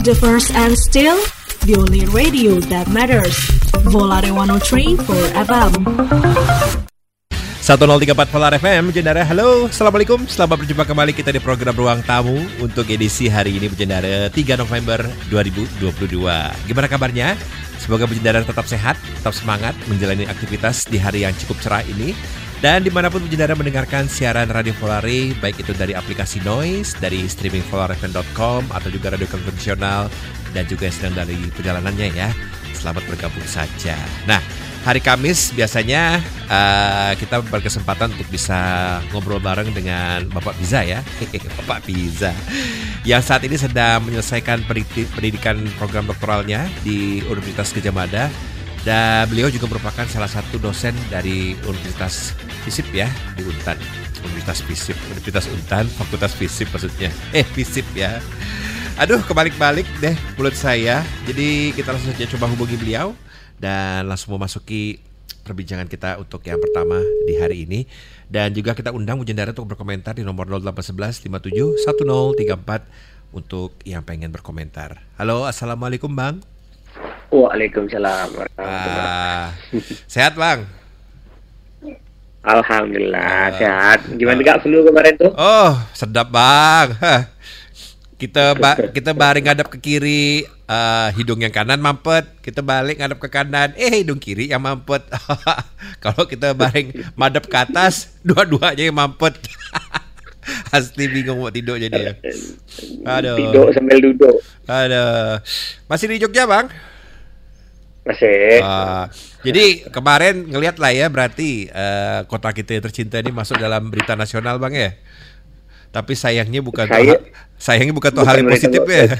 The first and still the only radio that matters. Volare 103 for FM. 1034 Polar FM, Jendara. Halo, Assalamualaikum. Selamat berjumpa kembali kita di program Ruang Tamu untuk edisi hari ini, Jendara 3 November 2022. Gimana kabarnya? Semoga Jendara tetap sehat, tetap semangat menjalani aktivitas di hari yang cukup cerah ini. Dan di mana pun Jendara mendengarkan siaran Radio Volare, baik itu dari aplikasi Noise, dari streaming polarfm.com, atau juga radio konvensional, dan juga sedang dari perjalanannya ya. Selamat bergabung saja. Nah, hari Kamis biasanya uh, kita berkesempatan untuk bisa ngobrol bareng dengan Bapak Biza ya, Bapak Biza, yang saat ini sedang menyelesaikan pendidikan program doktoralnya di Universitas Gajah Mada dan beliau juga merupakan salah satu dosen dari Universitas FISIP ya di Untan. Universitas FISIP, Universitas Untan, Fakultas FISIP maksudnya. Eh, FISIP ya. Aduh, kebalik-balik deh mulut saya. Jadi kita langsung saja coba hubungi beliau dan langsung memasuki perbincangan kita untuk yang pertama di hari ini. Dan juga kita undang Mujendara untuk berkomentar di nomor 0811 57 1034 untuk yang pengen berkomentar. Halo, Assalamualaikum Bang. Waalaikumsalam. Ah, sehat bang? Alhamdulillah uh, sehat. Gimana uh, gak flu kemarin tuh? Oh sedap bang. Kita ba kita baring ngadap ke kiri, uh, hidung yang kanan mampet. Kita balik ngadap ke kanan, eh hidung kiri yang mampet. Kalau kita baring madep ke atas, dua-duanya yang mampet. Asli bingung mau tidur jadi ya. Aduh. Tidur sambil duduk. Aduh. Masih di Jogja bang? Masih. Uh, jadi kemarin ngelihat lah ya berarti uh, kota kita yang tercinta ini masuk dalam berita nasional bang ya. Tapi sayangnya bukan Saya, tuh, sayangnya bukan, tuh hal yang positif ya.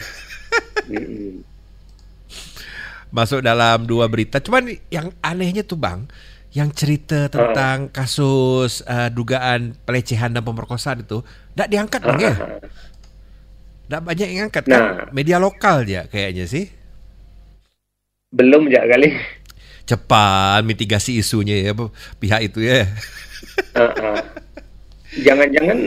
masuk dalam dua berita. Cuman yang anehnya tuh bang, yang cerita tentang uh. kasus uh, dugaan pelecehan dan pemerkosaan itu, tidak diangkat bang ya. Tidak banyak yang angkat kan? nah. kan media lokal ya kayaknya sih. Belum ya kali. Cepat mitigasi isunya ya pihak itu ya. Jangan-jangan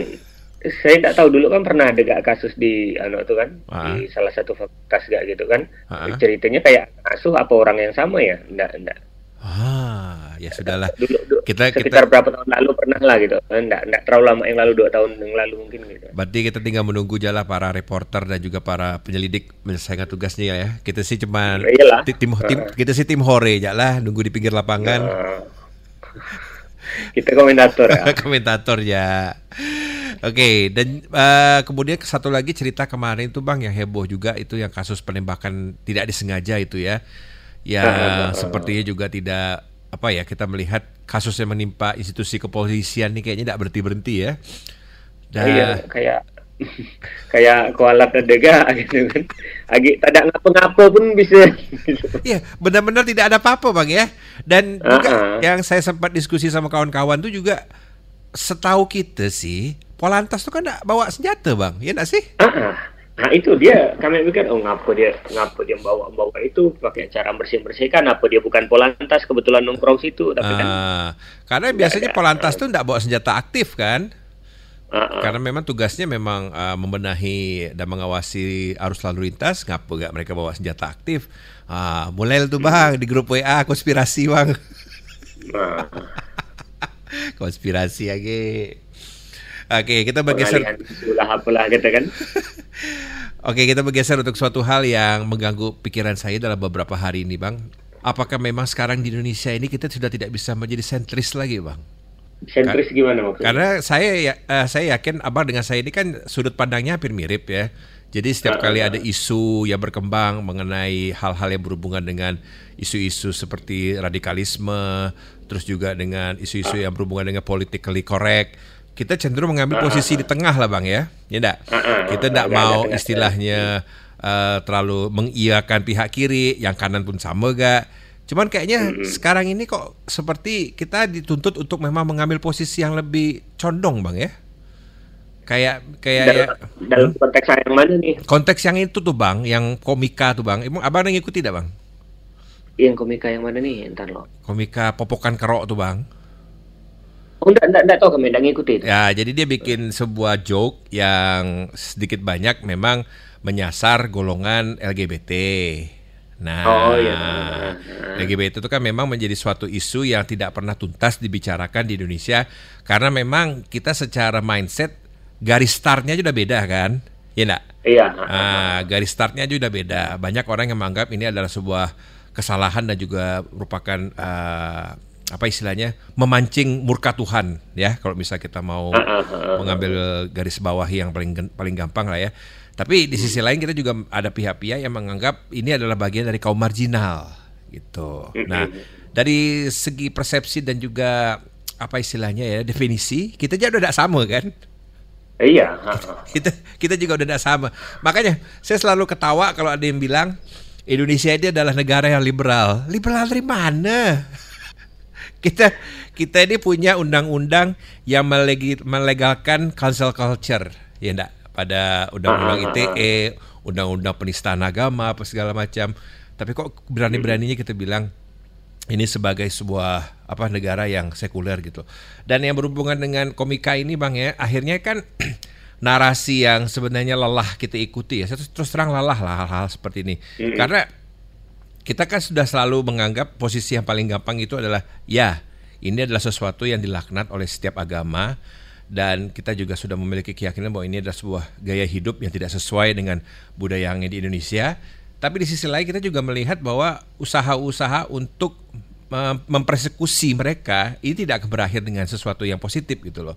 saya tidak tahu dulu kan pernah ada gak kasus di anu tuh kan uh di salah satu fakultas gak gitu kan. Uh ceritanya kayak asuh apa orang yang sama ya? Enggak enggak Ah, ya sudahlah. Dulu, dulu kita sekitar kita, berapa tahun lalu pernah lah gitu. Enggak, enggak terlalu lama yang lalu dua tahun yang lalu mungkin gitu. Berarti kita tinggal menunggu jalan para reporter dan juga para penyelidik menyelesaikan tugasnya ya. Kita sih cuma tim, tim, tim kita sih tim hore ya lah, nunggu di pinggir lapangan. Uh, kita komentator ya. komentator ya. Oke, okay, dan uh, kemudian satu lagi cerita kemarin tuh Bang yang heboh juga itu yang kasus penembakan tidak disengaja itu ya yang sepertinya juga tidak apa ya kita melihat kasus yang menimpa institusi kepolisian ini kayaknya tidak berhenti berhenti ya. Dan, iya kayak kayak koala terdega gitu kan. Agi tidak ngapa-ngapa pun bisa. Iya, benar-benar tidak ada apa-apa bang ya. Dan juga uh -uh. yang saya sempat diskusi sama kawan-kawan tuh juga setahu kita sih Polantas tuh kan bawa senjata bang, ya enggak sih? Uh -uh. Nah itu dia kami pikir oh ngapa dia ngapa dia bawa bawa itu pakai cara bersih bersihkan apa dia bukan polantas kebetulan nongkrong situ tapi kan uh, karena biasanya ada. polantas tuh tidak bawa senjata aktif kan uh, uh. karena memang tugasnya memang uh, membenahi dan mengawasi arus lalu lintas ngapa gak mereka bawa senjata aktif uh, mulai tuh bang di grup WA konspirasi bang uh. konspirasi lagi Oke, kita bergeser. apalah kita kan. Oke, kita bergeser untuk suatu hal yang mengganggu pikiran saya dalam beberapa hari ini, Bang. Apakah memang sekarang di Indonesia ini kita sudah tidak bisa menjadi sentris lagi, Bang? Sentris gimana maksudnya? Karena saya ya, uh, saya yakin Abang dengan saya ini kan sudut pandangnya hampir mirip ya. Jadi setiap uh, kali ada isu yang berkembang mengenai hal-hal yang berhubungan dengan isu-isu seperti radikalisme, terus juga dengan isu-isu yang berhubungan dengan politically correct, kita cenderung mengambil posisi di tengah lah bang ya, ya enggak? Kita enggak mau istilahnya uh, terlalu mengiyakan pihak kiri, yang kanan pun sama gak. Cuman kayaknya hmm. sekarang ini kok seperti kita dituntut untuk memang mengambil posisi yang lebih condong bang ya. Kayak kayak dalam, ya, dalam hmm? konteks yang mana nih? Konteks yang itu tuh bang, yang komika tuh bang. Emang abang yang ikuti tidak bang? Yang komika yang mana nih? Entar lo. Komika popokan kerok tuh bang. Oh, enggak, enggak, enggak tahu kami, enggak ngikuti itu. Ya, jadi dia bikin sebuah joke yang sedikit banyak memang menyasar golongan LGBT. Nah, oh, iya. LGBT itu kan memang menjadi suatu isu yang tidak pernah tuntas dibicarakan di Indonesia karena memang kita secara mindset garis startnya sudah beda kan, ya enggak? Iya. Nah, garis startnya juga beda. Banyak orang yang menganggap ini adalah sebuah kesalahan dan juga merupakan uh, apa istilahnya memancing murka Tuhan ya kalau misalnya kita mau mengambil garis bawah yang paling paling gampang lah ya. Tapi di sisi lain kita juga ada pihak-pihak yang menganggap ini adalah bagian dari kaum marginal gitu. Nah, dari segi persepsi dan juga apa istilahnya ya definisi kita juga udah sama kan? Iya. Kita kita juga udah sama. Makanya saya selalu ketawa kalau ada yang bilang Indonesia ini adalah negara yang liberal. Liberal dari mana? Kita kita ini punya undang-undang yang melegalkan cancel culture, ya enggak? pada undang-undang ah, ah, ITE, ah, undang-undang penistaan agama apa segala macam. Tapi kok berani-beraninya kita bilang ini sebagai sebuah apa negara yang sekuler gitu. Dan yang berhubungan dengan komika ini Bang ya, akhirnya kan narasi yang sebenarnya lelah kita ikuti ya. Terus, terus terang lelah lah hal-hal seperti ini. Karena kita kan sudah selalu menganggap posisi yang paling gampang itu adalah ya, ini adalah sesuatu yang dilaknat oleh setiap agama dan kita juga sudah memiliki keyakinan bahwa ini adalah sebuah gaya hidup yang tidak sesuai dengan budaya yang di Indonesia. Tapi di sisi lain kita juga melihat bahwa usaha-usaha untuk mempersekusi mereka ini tidak akan berakhir dengan sesuatu yang positif gitu loh.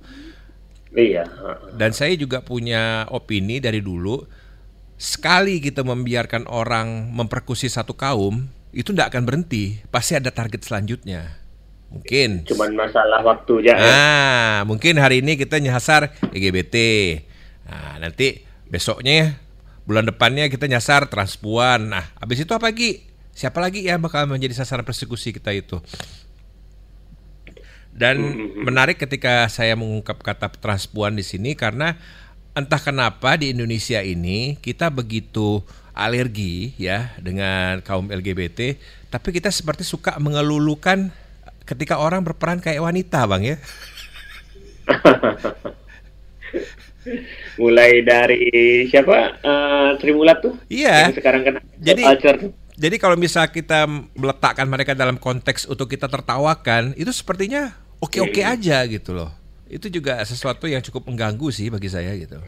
Iya. Dan saya juga punya opini dari dulu sekali kita membiarkan orang memperkusi satu kaum itu tidak akan berhenti, pasti ada target selanjutnya. Mungkin. Cuman masalah waktu aja. Nah, mungkin hari ini kita nyasar LGBT. Nah, nanti besoknya bulan depannya kita nyasar transpuan. Nah, habis itu apa lagi? Siapa lagi yang bakal menjadi sasaran persekusi kita itu? Dan mm-hmm. menarik ketika saya mengungkap kata transpuan di sini karena entah kenapa di Indonesia ini kita begitu alergi ya dengan kaum LGBT, tapi kita seperti suka mengelulukan ketika orang berperan kayak wanita, Bang ya? Mulai dari siapa? Uh, Trimulat tuh? Iya. Yang sekarang kan jadi culture. Jadi kalau misal kita meletakkan mereka dalam konteks untuk kita tertawakan, itu sepertinya oke-oke hmm. aja gitu loh. Itu juga sesuatu yang cukup mengganggu sih bagi saya gitu.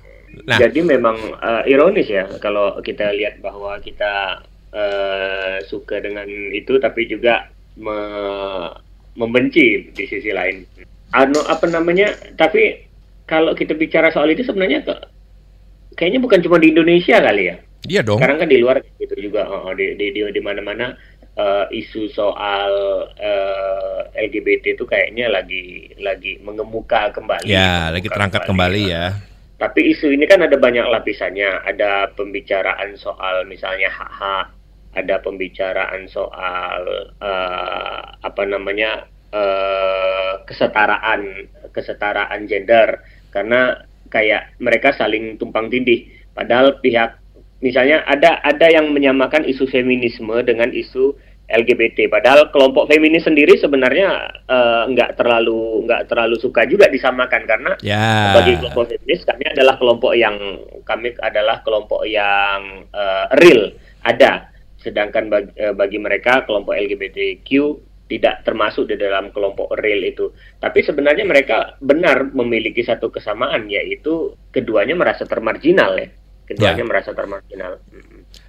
Nah, jadi memang uh, ironis ya kalau kita lihat bahwa kita uh, suka dengan itu tapi juga me membenci di sisi lain. Anu apa namanya? Tapi kalau kita bicara soal itu sebenarnya ke, kayaknya bukan cuma di Indonesia kali ya. Iya dong. Sekarang kan di luar gitu juga oh, di di di, di mana-mana uh, isu soal uh, eh, LGBT itu kayaknya lagi lagi mengemuka kembali. Ya, lagi terangkat kembali, kembali ya. ya. Tapi isu ini kan ada banyak lapisannya. Ada pembicaraan soal misalnya hak-hak ada pembicaraan soal uh, apa namanya uh, kesetaraan kesetaraan gender karena kayak mereka saling tumpang tindih padahal pihak misalnya ada ada yang menyamakan isu feminisme dengan isu LGBT padahal kelompok feminis sendiri sebenarnya uh, nggak terlalu nggak terlalu suka juga disamakan karena yeah. bagi kelompok feminis kami adalah kelompok yang kami adalah kelompok yang uh, real ada Sedangkan bagi, eh, bagi mereka kelompok LGBTQ tidak termasuk di dalam kelompok real itu. Tapi sebenarnya mereka benar memiliki satu kesamaan yaitu keduanya merasa termarginal ya. Keduanya ya. merasa termarginal.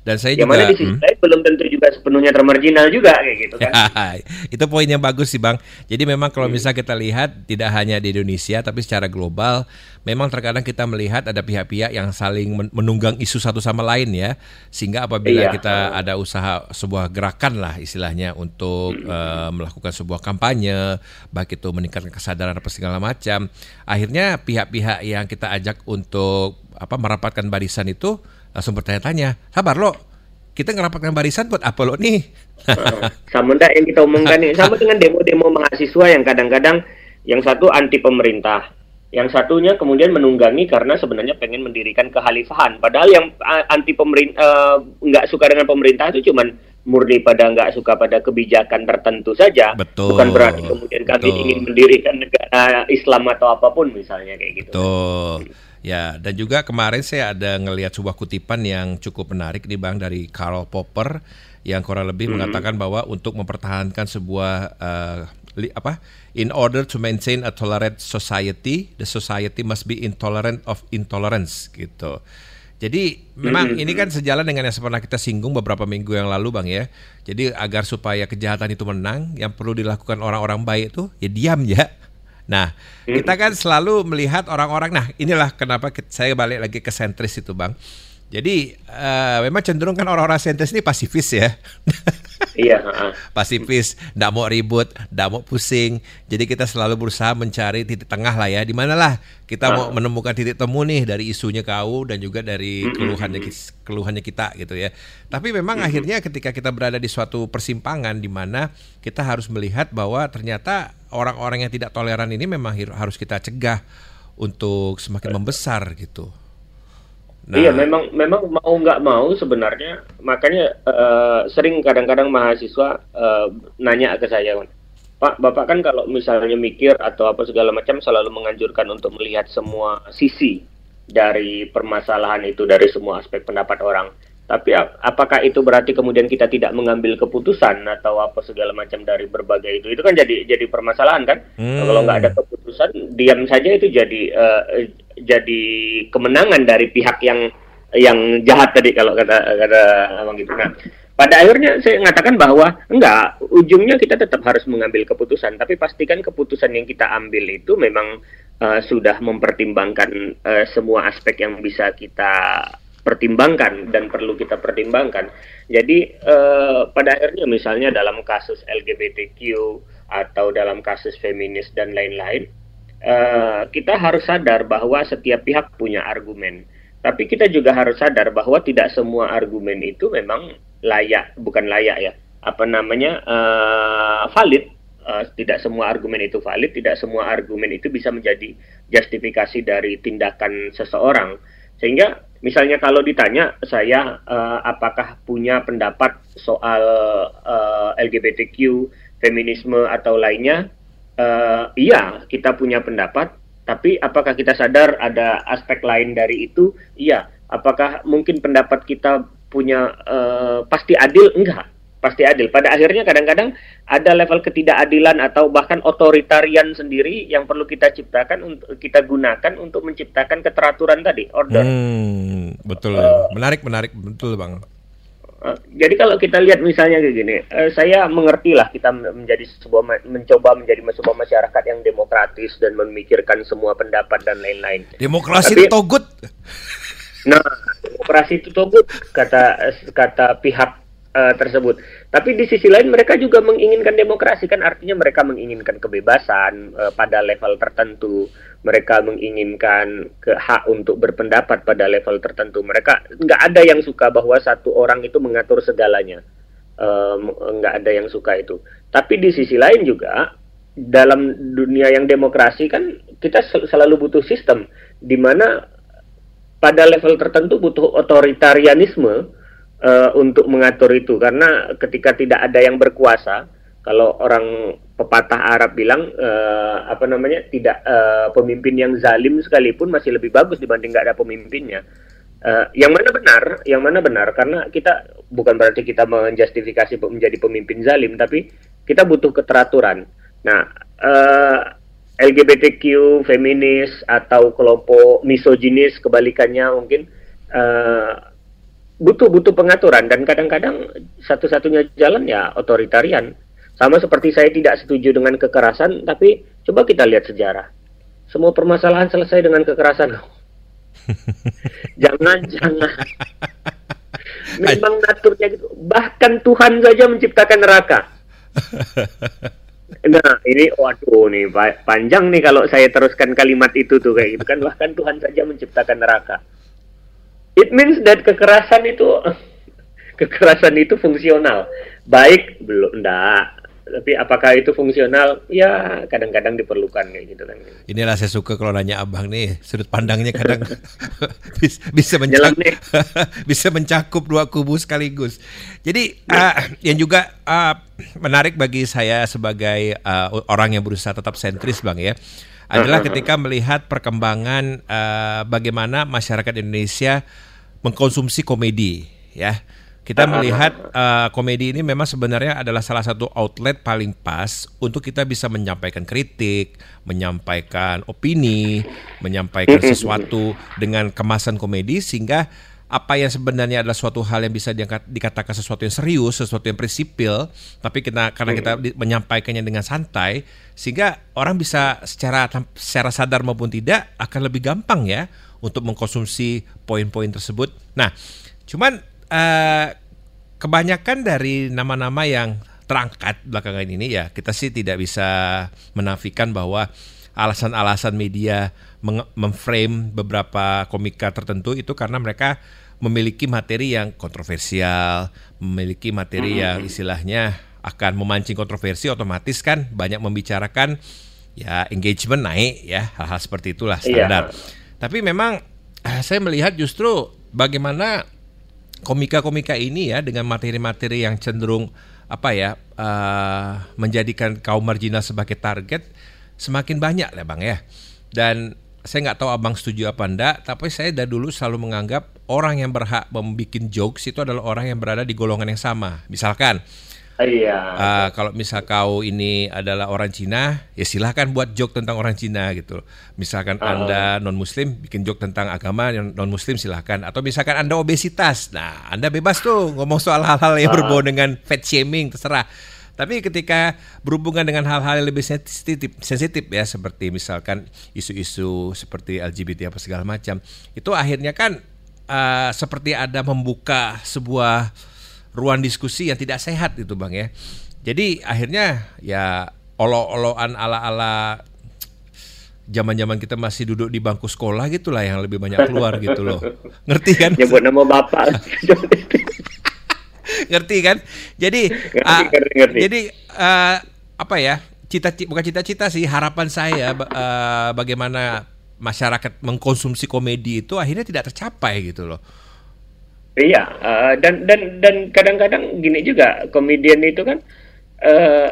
Dan saya yang juga mana di sisi hmm? lain belum tentu juga sepenuhnya termarginal juga kayak gitu kan. itu poin yang bagus sih Bang. Jadi memang kalau hmm. misalnya kita lihat tidak hanya di Indonesia tapi secara global memang terkadang kita melihat ada pihak-pihak yang saling menunggang isu satu sama lain ya. Sehingga apabila iya. kita ada usaha sebuah gerakan lah istilahnya untuk hmm. uh, melakukan sebuah kampanye baik itu meningkatkan kesadaran apa segala macam, akhirnya pihak-pihak yang kita ajak untuk apa merapatkan barisan itu langsung bertanya-tanya, sabar lo, kita ngerapatkan barisan buat apa lo nih? sama enggak yang kita omongkan ini sama dengan demo-demo mahasiswa yang kadang-kadang yang satu anti pemerintah, yang satunya kemudian menunggangi karena sebenarnya pengen mendirikan kehalifahan. Padahal yang anti pemerintah uh, nggak suka dengan pemerintah itu cuman murni pada nggak suka pada kebijakan tertentu saja. Betul. Bukan berarti kemudian kami Betul. ingin mendirikan negara Islam atau apa pun misalnya kayak gitu. Betul. Ya, dan juga kemarin saya ada ngelihat sebuah kutipan yang cukup menarik nih Bang dari Karl Popper yang kurang lebih hmm. mengatakan bahwa untuk mempertahankan sebuah uh, li, apa? In order to maintain a tolerant society, the society must be intolerant of intolerance gitu. Jadi memang hmm. ini kan sejalan dengan yang pernah kita singgung beberapa minggu yang lalu Bang ya. Jadi agar supaya kejahatan itu menang, yang perlu dilakukan orang-orang baik itu ya diam ya. Nah, hmm. kita kan selalu melihat orang-orang. Nah, inilah kenapa saya balik lagi ke sentris itu, Bang. Jadi uh, memang cenderung kan orang-orang sentris ini pasifis ya. Iya. pasifis, tidak mau ribut, tidak mau pusing. Jadi kita selalu berusaha mencari titik tengah lah ya. Di manalah kita mau menemukan titik temu nih dari isunya kau dan juga dari keluhannya keluhannya kita gitu ya. Tapi memang akhirnya ketika kita berada di suatu persimpangan di mana kita harus melihat bahwa ternyata orang-orang yang tidak toleran ini memang harus kita cegah untuk semakin membesar gitu. Nah. Iya, memang memang mau nggak mau sebenarnya makanya uh, sering kadang-kadang mahasiswa uh, nanya ke saya, Pak, Bapak kan kalau misalnya mikir atau apa segala macam selalu menganjurkan untuk melihat semua sisi dari permasalahan itu dari semua aspek pendapat orang. Tapi apakah itu berarti kemudian kita tidak mengambil keputusan atau apa segala macam dari berbagai itu? Itu kan jadi jadi permasalahan kan? Hmm. Kalau nggak ada keputusan, diam saja itu jadi uh, jadi kemenangan dari pihak yang yang jahat tadi kalau kata kata abang gitu. Nah, pada akhirnya saya mengatakan bahwa enggak, ujungnya kita tetap harus mengambil keputusan, tapi pastikan keputusan yang kita ambil itu memang uh, sudah mempertimbangkan uh, semua aspek yang bisa kita pertimbangkan dan perlu kita pertimbangkan. Jadi eh, pada akhirnya misalnya dalam kasus LGBTQ atau dalam kasus feminis dan lain-lain, eh, kita harus sadar bahwa setiap pihak punya argumen. Tapi kita juga harus sadar bahwa tidak semua argumen itu memang layak, bukan layak ya, apa namanya eh, valid. Uh, tidak semua argumen itu valid, tidak semua argumen itu bisa menjadi justifikasi dari tindakan seseorang. Sehingga Misalnya kalau ditanya saya uh, apakah punya pendapat soal uh, LGBTQ, feminisme atau lainnya, uh, iya kita punya pendapat. Tapi apakah kita sadar ada aspek lain dari itu? Iya. Apakah mungkin pendapat kita punya uh, pasti adil? Enggak pasti adil. Pada akhirnya kadang-kadang ada level ketidakadilan atau bahkan otoritarian sendiri yang perlu kita ciptakan untuk kita gunakan untuk menciptakan keteraturan tadi, order. Hmm, betul. Uh, menarik, menarik, betul, Bang. Uh, jadi kalau kita lihat misalnya kayak gini, uh, saya mengerti lah kita menjadi sebuah mencoba menjadi sebuah masyarakat yang demokratis dan memikirkan semua pendapat dan lain-lain. Demokrasi Tapi, itu togut. Nah, demokrasi itu togut kata kata pihak uh, tersebut. Tapi di sisi lain mereka juga menginginkan demokrasi kan artinya mereka menginginkan kebebasan uh, pada level tertentu. Mereka menginginkan ke hak untuk berpendapat pada level tertentu. Mereka nggak ada yang suka bahwa satu orang itu mengatur segalanya. Um, nggak ada yang suka itu. Tapi di sisi lain juga dalam dunia yang demokrasi kan kita sel selalu butuh sistem di mana pada level tertentu butuh otoritarianisme uh, untuk mengatur itu karena ketika tidak ada yang berkuasa kalau orang pepatah Arab bilang uh, apa namanya tidak uh, pemimpin yang zalim sekalipun masih lebih bagus dibanding nggak ada pemimpinnya. Uh, yang mana benar yang mana benar karena kita bukan berarti kita menjustifikasi menjadi pemimpin zalim tapi kita butuh keteraturan. Nah uh, LGBTQ feminis atau kelompok misoginis kebalikannya mungkin uh, butuh butuh pengaturan. Dan kadang-kadang satu-satunya jalan ya otoritarian. Sama seperti saya tidak setuju dengan kekerasan, tapi coba kita lihat sejarah. Semua permasalahan selesai dengan kekerasan. jangan, jangan. Memang naturnya gitu. Bahkan Tuhan saja menciptakan neraka. Nah, ini waduh nih panjang nih kalau saya teruskan kalimat itu tuh kayak gitu kan. Bahkan Tuhan saja menciptakan neraka. It means that kekerasan itu kekerasan itu fungsional. Baik belum enggak. Tapi apakah itu fungsional? Ya kadang-kadang diperlukan kayak gitu kan. Inilah saya suka kalau nanya abang nih sudut pandangnya kadang bisa mencakup, bisa mencakup dua kubu sekaligus. Jadi uh, yang juga uh, menarik bagi saya sebagai uh, orang yang berusaha tetap sentris bang ya adalah ketika melihat perkembangan uh, bagaimana masyarakat Indonesia mengkonsumsi komedi, ya. Kita melihat uh, komedi ini memang sebenarnya adalah salah satu outlet paling pas untuk kita bisa menyampaikan kritik, menyampaikan opini, menyampaikan sesuatu dengan kemasan komedi sehingga apa yang sebenarnya adalah suatu hal yang bisa diangkat, dikatakan sesuatu yang serius, sesuatu yang prinsipil, tapi kita karena kita di, menyampaikannya dengan santai, sehingga orang bisa secara secara sadar maupun tidak akan lebih gampang ya untuk mengkonsumsi poin-poin tersebut. Nah, cuman uh, kebanyakan dari nama-nama yang terangkat belakangan ini ya kita sih tidak bisa menafikan bahwa alasan-alasan media memframe beberapa komika tertentu itu karena mereka memiliki materi yang kontroversial, memiliki materi yang istilahnya akan memancing kontroversi otomatis kan banyak membicarakan ya engagement naik ya hal-hal seperti itulah iya. standar. Iya. Tapi memang eh, saya melihat justru bagaimana komika-komika ini ya dengan materi-materi yang cenderung apa ya uh, menjadikan kaum marginal sebagai target semakin banyak lah bang ya. Dan saya nggak tahu abang setuju apa enggak, tapi saya dari dulu selalu menganggap orang yang berhak membuat jokes itu adalah orang yang berada di golongan yang sama. Misalkan, Iya. Uh, kalau misal kau ini adalah orang Cina, ya silahkan buat joke tentang orang Cina gitu. Misalkan uh. anda non Muslim bikin joke tentang agama yang non Muslim silahkan. Atau misalkan anda obesitas, nah anda bebas tuh ngomong soal hal-hal yang uh. berbau dengan fat shaming terserah. Tapi ketika berhubungan dengan hal-hal yang lebih sensitif, sensitif ya seperti misalkan isu-isu seperti LGBT apa segala macam, itu akhirnya kan uh, seperti ada membuka sebuah ruang diskusi yang tidak sehat itu bang ya. Jadi akhirnya ya olo-oloan ala-ala zaman-zaman kita masih duduk di bangku sekolah gitulah yang lebih banyak keluar gitu loh. Ngerti kan? Nyebut nama bapak. ngerti kan? Jadi ngerti, uh, ngerti, ngerti. jadi uh, apa ya? Cita, cita bukan cita-cita sih harapan saya uh, bagaimana masyarakat mengkonsumsi komedi itu akhirnya tidak tercapai gitu loh. Iya, uh, dan dan dan kadang-kadang gini juga komedian itu kan uh,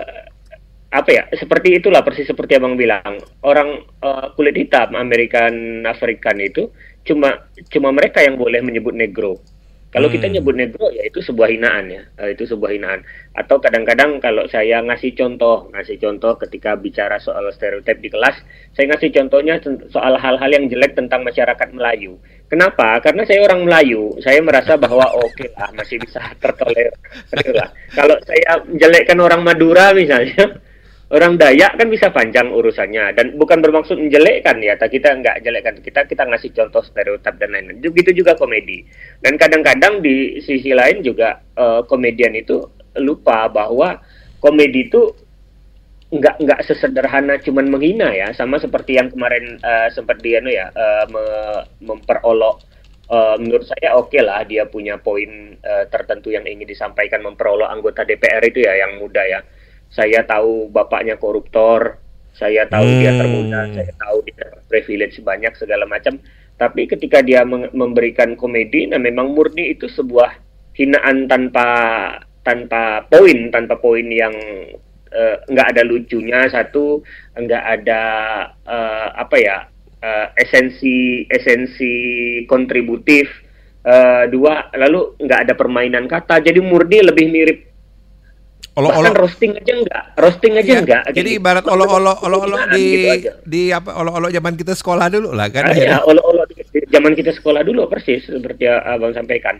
apa ya seperti itulah persis seperti abang bilang. Orang uh, kulit hitam American African itu cuma cuma mereka yang boleh menyebut negro kalau hmm. kita nyebut negro ya itu sebuah hinaan ya, uh, itu sebuah hinaan. Atau kadang-kadang kalau saya ngasih contoh, ngasih contoh ketika bicara soal stereotip di kelas, saya ngasih contohnya soal hal-hal yang jelek tentang masyarakat Melayu. Kenapa? Karena saya orang Melayu, saya merasa bahwa oke okay lah masih bisa tertolerir. Kalau saya menjelekkan orang Madura misalnya, orang Dayak kan bisa panjang urusannya dan bukan bermaksud menjelekkan ya kita nggak jelekkan. Kita kita ngasih contoh stereotip dan lain-lain. Begitu juga komedi. Dan kadang-kadang di sisi lain juga uh, komedian itu lupa bahwa komedi itu nggak nggak sesederhana cuman menghina ya. Sama seperti yang kemarin uh, sempat dia no ya uh, me, memperolok Uh, menurut saya oke okay lah dia punya poin uh, tertentu yang ingin disampaikan memperolok anggota DPR itu ya yang muda ya saya tahu bapaknya koruptor, saya tahu hmm. dia termuda, saya tahu dia privilege banyak segala macam. Tapi ketika dia memberikan komedi, nah memang murni itu sebuah hinaan tanpa tanpa poin, tanpa poin yang uh, nggak ada lucunya satu, nggak ada uh, apa ya uh, esensi esensi kontributif. Uh, dua, lalu nggak ada permainan kata, jadi murni lebih mirip Olo -olo. Bahkan roasting aja enggak, roasting aja iya. enggak. Jadi gitu. ibarat olo-olo olo-olo di gitu di apa olo-olo zaman kita sekolah dulu lah kan. Nah, ya, olo-olo zaman kita sekolah dulu persis seperti Abang sampaikan.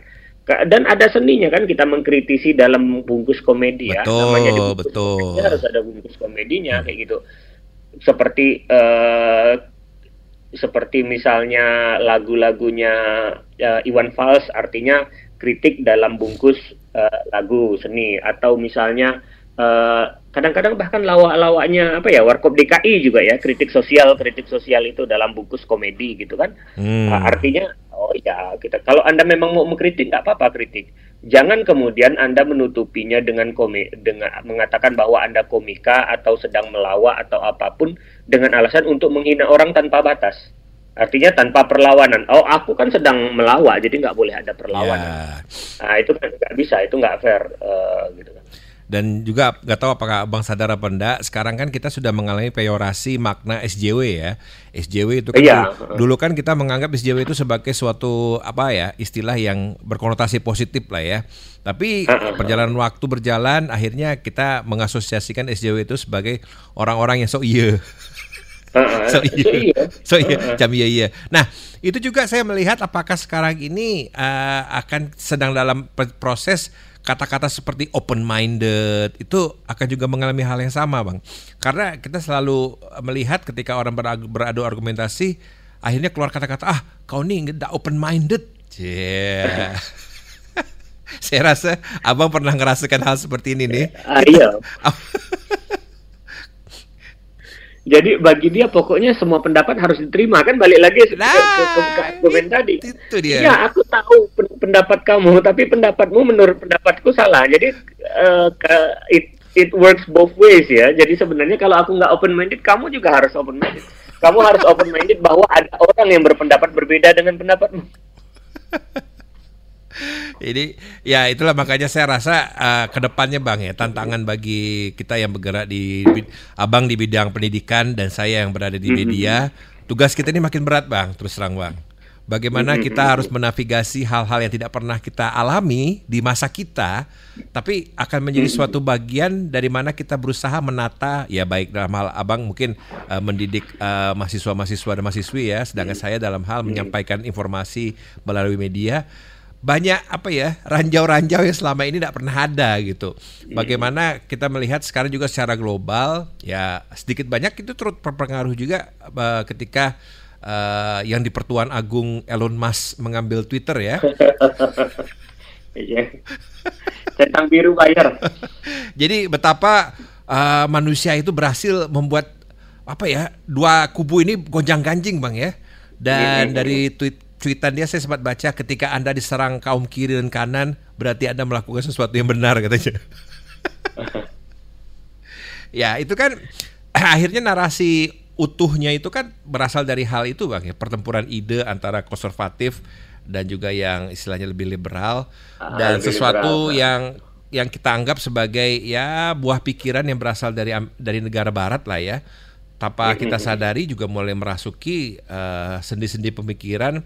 Dan ada seninya kan kita mengkritisi dalam bungkus komedi ya. Betul, Namanya di bungkus betul. Komedi, harus ada bungkus komedinya hmm. kayak gitu. Seperti uh, seperti misalnya lagu-lagunya uh, Iwan Fals artinya kritik dalam bungkus uh, lagu seni. Atau misalnya uh, kadang-kadang bahkan lawak-lawaknya apa ya warkop DKI juga ya kritik sosial kritik sosial itu dalam bungkus komedi gitu kan. Hmm. uh, artinya oh ya kita kalau anda memang mau mengkritik nggak apa-apa kritik. Jangan kemudian anda menutupinya dengan komi dengan mengatakan bahwa anda komika atau sedang melawak atau apa pun dengan alasan untuk menghina orang tanpa batas Artinya tanpa perlawanan. Oh, aku kan sedang melawak, jadi nggak boleh ada perlawanan. Ya. Nah, itu kan nggak bisa, itu nggak fair, uh, gitu kan. Dan juga nggak tahu apakah abang sadar apa enggak, sekarang kan kita sudah mengalami peyorasi makna SJW ya. SJW itu kan Iya. dulu, dulu kan kita menganggap SJW itu sebagai suatu apa ya istilah yang berkonotasi positif lah ya. Tapi perjalanan waktu berjalan, akhirnya kita mengasosiasikan SJW itu sebagai orang-orang yang so iya. So iya, iya. so iya, jam iya iya. Nah itu juga saya melihat apakah sekarang ini eh, akan sedang dalam proses kata-kata seperti open minded itu akan juga mengalami hal yang sama bang. Karena kita selalu melihat ketika orang beradu, beradu argumentasi akhirnya keluar kata-kata ah kau nih nggak open minded. Yeah. saya rasa abang pernah ngerasakan hal seperti ini nih. Ah, iya. Jadi bagi dia pokoknya semua pendapat harus diterima kan balik lagi Nah, ke, ke, ke argumen itu- tadi. itu dia. Iya, aku tahu pen- pendapat kamu, tapi pendapatmu menurut pendapatku salah. Jadi eh, ke- it it works both ways ya. Jadi sebenarnya kalau aku nggak open minded, kamu juga harus open minded. Kamu harus open minded bahwa ada orang yang berpendapat berbeda dengan pendapatmu. Jadi ya itulah makanya saya rasa uh, ke depannya bang ya tantangan bagi kita yang bergerak di abang di bidang pendidikan dan saya yang berada di media tugas kita ini makin berat bang terus terang bang. Bagaimana kita harus menavigasi hal-hal yang tidak pernah kita alami di masa kita, tapi akan menjadi suatu bagian dari mana kita berusaha menata, ya baik dalam hal abang mungkin uh, mendidik uh, mahasiswa-mahasiswa dan mahasiswi ya, sedangkan saya dalam hal menyampaikan informasi melalui media banyak apa ya ranjau-ranjau yang selama ini tidak pernah ada gitu. Bagaimana kita melihat sekarang juga secara global ya sedikit banyak itu turut berpengaruh juga eh, ketika eh, yang di Pertuan Agung Elon Musk mengambil Twitter ya. Iya. Centang biru bayar. Jadi betapa eh, manusia itu berhasil membuat apa ya dua kubu ini gonjang ganjing bang ya. Dan dari tweet tweetan dia saya sempat baca ketika anda diserang kaum kiri dan kanan berarti anda melakukan sesuatu yang benar katanya. ya itu kan akhirnya narasi utuhnya itu kan berasal dari hal itu bang ya. Pertempuran ide antara konservatif dan juga yang istilahnya lebih liberal Ah, dan lebih sesuatu liberal, yang yang kita anggap sebagai ya buah pikiran yang berasal dari dari negara barat lah ya tanpa kita sadari juga mulai merasuki eh, sendi-sendi pemikiran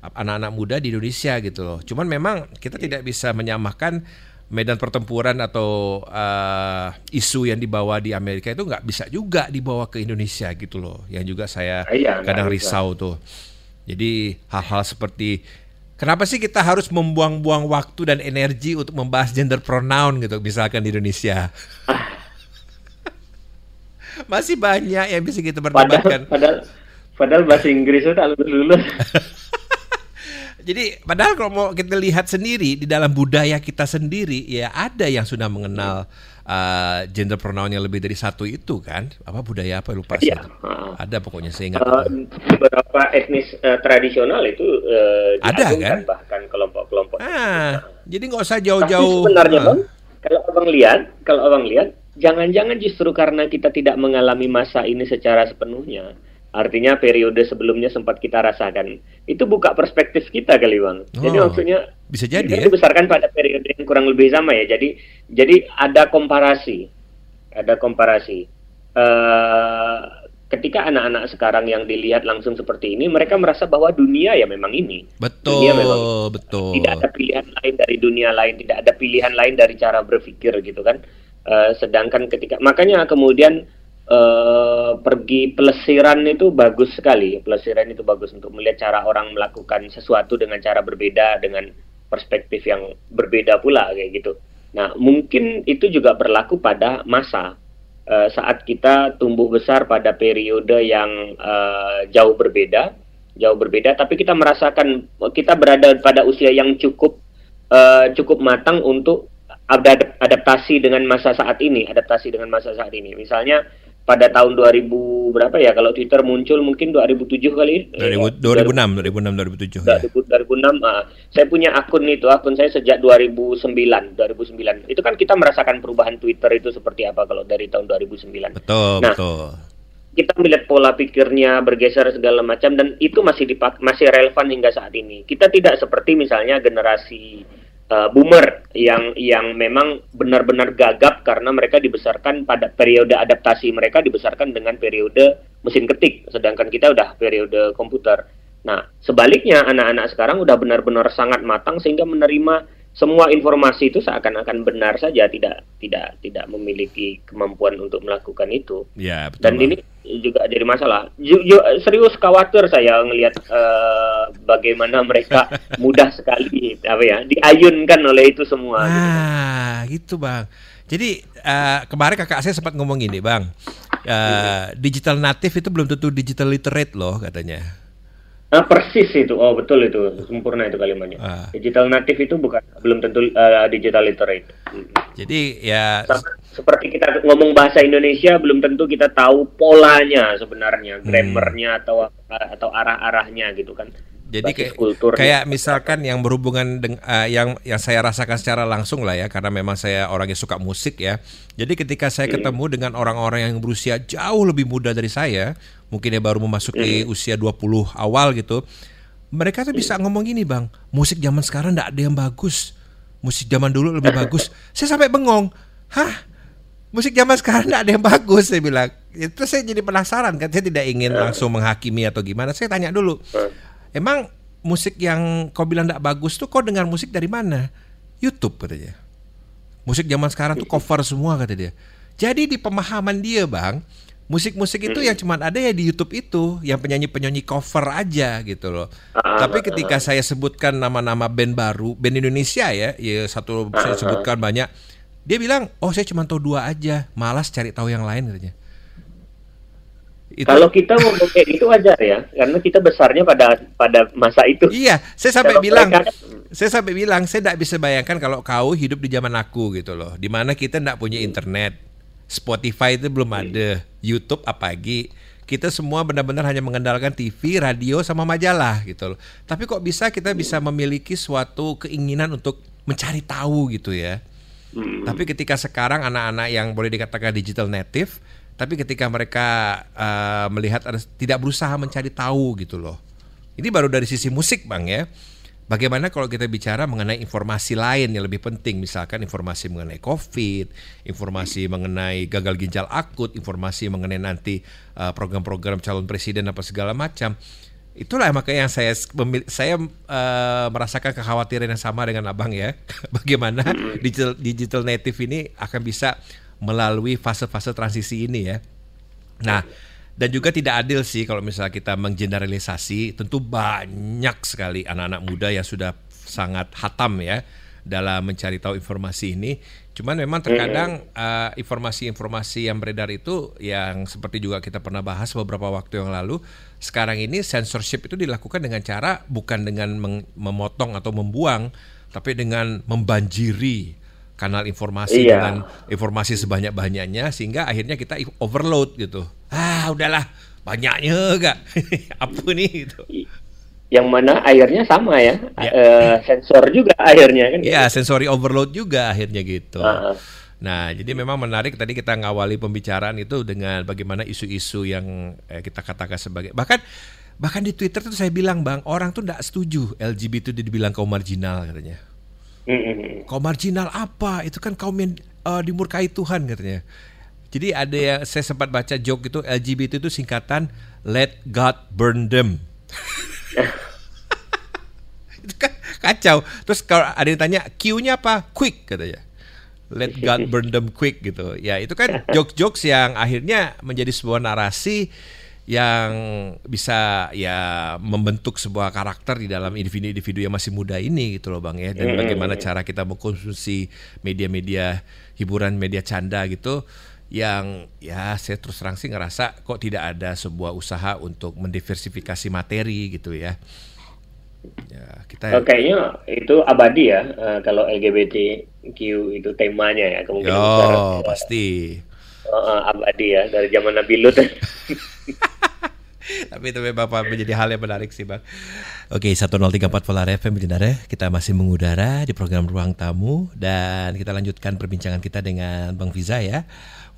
anak-anak muda di Indonesia gitu loh. Cuman memang kita tidak bisa menyamakan medan pertempuran atau eh, isu yang dibawa di Amerika itu nggak bisa juga dibawa ke Indonesia gitu loh. Yang juga saya Iya, nggak kadang bisa. risau tuh. Jadi hal-hal seperti kenapa sih kita harus membuang-buang waktu dan energi untuk membahas gender pronoun gitu misalkan di Indonesia. Masih banyak yang bisa kita Padahal, perdebatkan. padahal, padahal bahasa Inggris itu tak lulus. Jadi padahal kalau mau kita lihat sendiri di dalam budaya kita sendiri ya ada yang sudah mengenal uh, gender pronoun yang lebih dari satu itu kan apa budaya apa lupa saya. heeh. Ada pokoknya saya ingat. Eh, beberapa etnis eh, tradisional itu eh, Ada, kan? bahkan kelompok-kelompok. Ah, jadi nggak usah Tapi jauh-jauh. sebenarnya Ah. bang, kalau abang lihat, kalau abang lihat, jangan-jangan justru karena kita tidak mengalami masa ini secara sepenuhnya, artinya periode sebelumnya sempat kita rasakan, itu buka perspektif kita kali bang. Jadi Oh, maksudnya bisa jadi kita ya. dibesarkan pada periode yang kurang lebih sama ya. Jadi jadi ada komparasi, ada komparasi. Eh, ketika anak-anak sekarang yang dilihat langsung seperti ini, mereka merasa bahwa dunia ya memang ini. Betul, Dunia memang betul. tidak ada pilihan lain dari dunia lain, tidak ada pilihan lain dari cara berpikir gitu kan. Eh, sedangkan ketika makanya kemudian eh, pergi pelesiran itu bagus sekali. Pelesiran itu bagus untuk melihat cara orang melakukan sesuatu dengan cara berbeda dengan perspektif yang berbeda pula kayak gitu. Nah, mungkin itu juga berlaku pada masa eh, saat kita tumbuh besar pada periode yang eh, jauh berbeda, jauh berbeda, tapi kita merasakan kita berada pada usia yang cukup eh, cukup matang untuk adaptasi dengan masa saat ini, adaptasi dengan masa saat ini. Misalnya pada tahun 2000 berapa ya kalau Twitter muncul mungkin 2007 kali. eh, 2000, 2006, 2006, 2007 ya. 2000 2006 ah. saya punya akun itu akun saya sejak 2009 2009 itu kan kita merasakan perubahan Twitter itu seperti apa kalau dari tahun 2009 Betul, Nah, betul. kita melihat pola pikirnya bergeser segala macam dan itu masih dipak masih relevan hingga saat ini kita tidak seperti misalnya generasi uh, boomer yang yang memang benar-benar gagap karena mereka dibesarkan pada periode adaptasi mereka dibesarkan dengan periode mesin ketik, sedangkan kita udah periode komputer. Nah, sebaliknya anak-anak sekarang udah benar-benar sangat matang sehingga menerima semua informasi itu seakan-akan benar saja tidak tidak tidak memiliki kemampuan untuk melakukan itu. Ya, betul. Dan ini juga jadi masalah. Ju, ju, serius khawatir saya ngelihat uh, bagaimana mereka mudah sekali apa ya diayunkan oleh itu semua. Ah, gitu, gitu bang. Jadi uh, kemarin kakak saya sempat ngomong gini bang, uh, digital native itu belum tentu digital literate loh katanya. Nah, persis itu. Oh, betul itu. Sempurna itu kalimatnya. Ah. Digital native itu bukan belum tentu uh, digital literate. Jadi ya seperti kita ngomong bahasa Indonesia belum tentu kita tahu polanya sebenarnya, hmm. grammarnya atau atau arah-arahnya gitu kan. Jadi kayak, kultur kayak misalkan yang berhubungan dengan uh, yang yang saya rasakan secara langsung lah ya karena memang saya orang yang suka musik ya. Jadi ketika saya hmm. ketemu dengan orang-orang yang berusia jauh lebih muda dari saya, mungkin ya baru memasuki hmm. usia 20 awal gitu. Mereka tuh bisa ngomong gini, Bang. Musik zaman sekarang enggak ada yang bagus. Musik zaman dulu lebih bagus. Saya sampai bengong. Hah? Musik zaman sekarang enggak ada yang bagus saya bilang. Itu saya jadi penasaran kan saya tidak ingin langsung menghakimi atau gimana. Saya tanya dulu emang musik yang kau bilang tidak bagus tuh kau dengar musik dari mana? YouTube katanya. Musik zaman sekarang tuh cover semua kata dia. Jadi di pemahaman dia bang, musik-musik itu yang cuma ada ya di YouTube itu, yang penyanyi-penyanyi cover aja gitu loh. Ah, Tapi ketika saya sebutkan nama-nama band baru, band Indonesia ya, ya satu saya sebutkan banyak, dia bilang, oh saya cuma tahu dua aja, malas cari tahu yang lain katanya. Itu. Kalau kita ngomong kayak itu wajar ya, karena kita besarnya pada pada masa itu. Iya, saya sampai kalau bilang, mereka, saya sampai bilang, saya tidak bisa bayangkan kalau kau hidup di zaman aku gitu loh, di mana kita tidak punya internet, Spotify itu belum ada, YouTube apalagi, kita semua benar-benar hanya mengandalkan TV, radio, sama majalah gitu loh. Tapi kok bisa kita bisa memiliki suatu keinginan untuk mencari tahu gitu ya. Hmm. Tapi ketika sekarang anak-anak yang boleh dikatakan digital native tapi ketika mereka uh, melihat ada tidak berusaha mencari tahu gitu loh. Ini baru dari sisi musik bang ya. Bagaimana kalau kita bicara mengenai informasi lain yang lebih penting, misalkan informasi mengenai COVID, informasi mengenai gagal ginjal akut, informasi mengenai nanti uh, program-program calon presiden apa segala macam. Itulah makanya yang saya saya uh, merasakan kekhawatiran yang sama dengan abang ya. Bagaimana digital digital native ini akan bisa melalui fase-fase transisi ini ya. Nah, dan juga tidak adil sih kalau misalnya kita menggeneralisasi, tentu banyak sekali anak-anak muda yang sudah sangat hatam ya dalam mencari tahu informasi ini. Cuman memang terkadang uh, informasi-informasi yang beredar itu yang seperti juga kita pernah bahas beberapa waktu yang lalu, sekarang ini censorship itu dilakukan dengan cara bukan dengan memotong atau membuang, tapi dengan membanjiri kanal informasi iya. dengan informasi sebanyak-banyaknya sehingga akhirnya kita overload gitu. Ah, udahlah, banyaknya enggak. Apa nih gitu. Yang mana airnya sama ya. ya. Uh, sensor juga akhirnya kan. Iya, sensori overload juga akhirnya gitu. Uh -huh. Nah, jadi memang menarik tadi kita ngawali pembicaraan itu dengan bagaimana isu-isu yang eh, kita katakan sebagai bahkan bahkan di Twitter tuh saya bilang bang orang tuh tidak setuju LGBT itu dibilang kaum marginal katanya. Mm-hmm. Kaum marginal apa? Itu kan kaum yang uh, dimurkai Tuhan katanya. Jadi ada yang saya sempat baca joke itu LGBT itu singkatan Let God Burn Them. itu kan kacau. Terus kalau ada yang tanya Q-nya apa? Quick katanya. Let God burn them quick gitu. Ya itu kan jokes-jokes yang akhirnya menjadi sebuah narasi yang bisa ya membentuk sebuah karakter di dalam individu-individu yang masih muda ini gitu loh bang ya dan bagaimana cara kita mengkonsumsi media-media hiburan media canda gitu yang ya saya terus terang sih ngerasa kok tidak ada sebuah usaha untuk mendiversifikasi materi gitu ya. Ya, kita oh, kayaknya itu abadi ya uh, kalau LGBTQ itu temanya ya kemungkinan besar. Ya. pasti. Uh, abadi ya dari zaman Nabi Lut. Tapi itu memang menjadi hal yang menarik sih bang. Oke, 1034 Polar FM ya. Kita masih mengudara di program Ruang Tamu dan kita lanjutkan perbincangan kita dengan Bang Fiza ya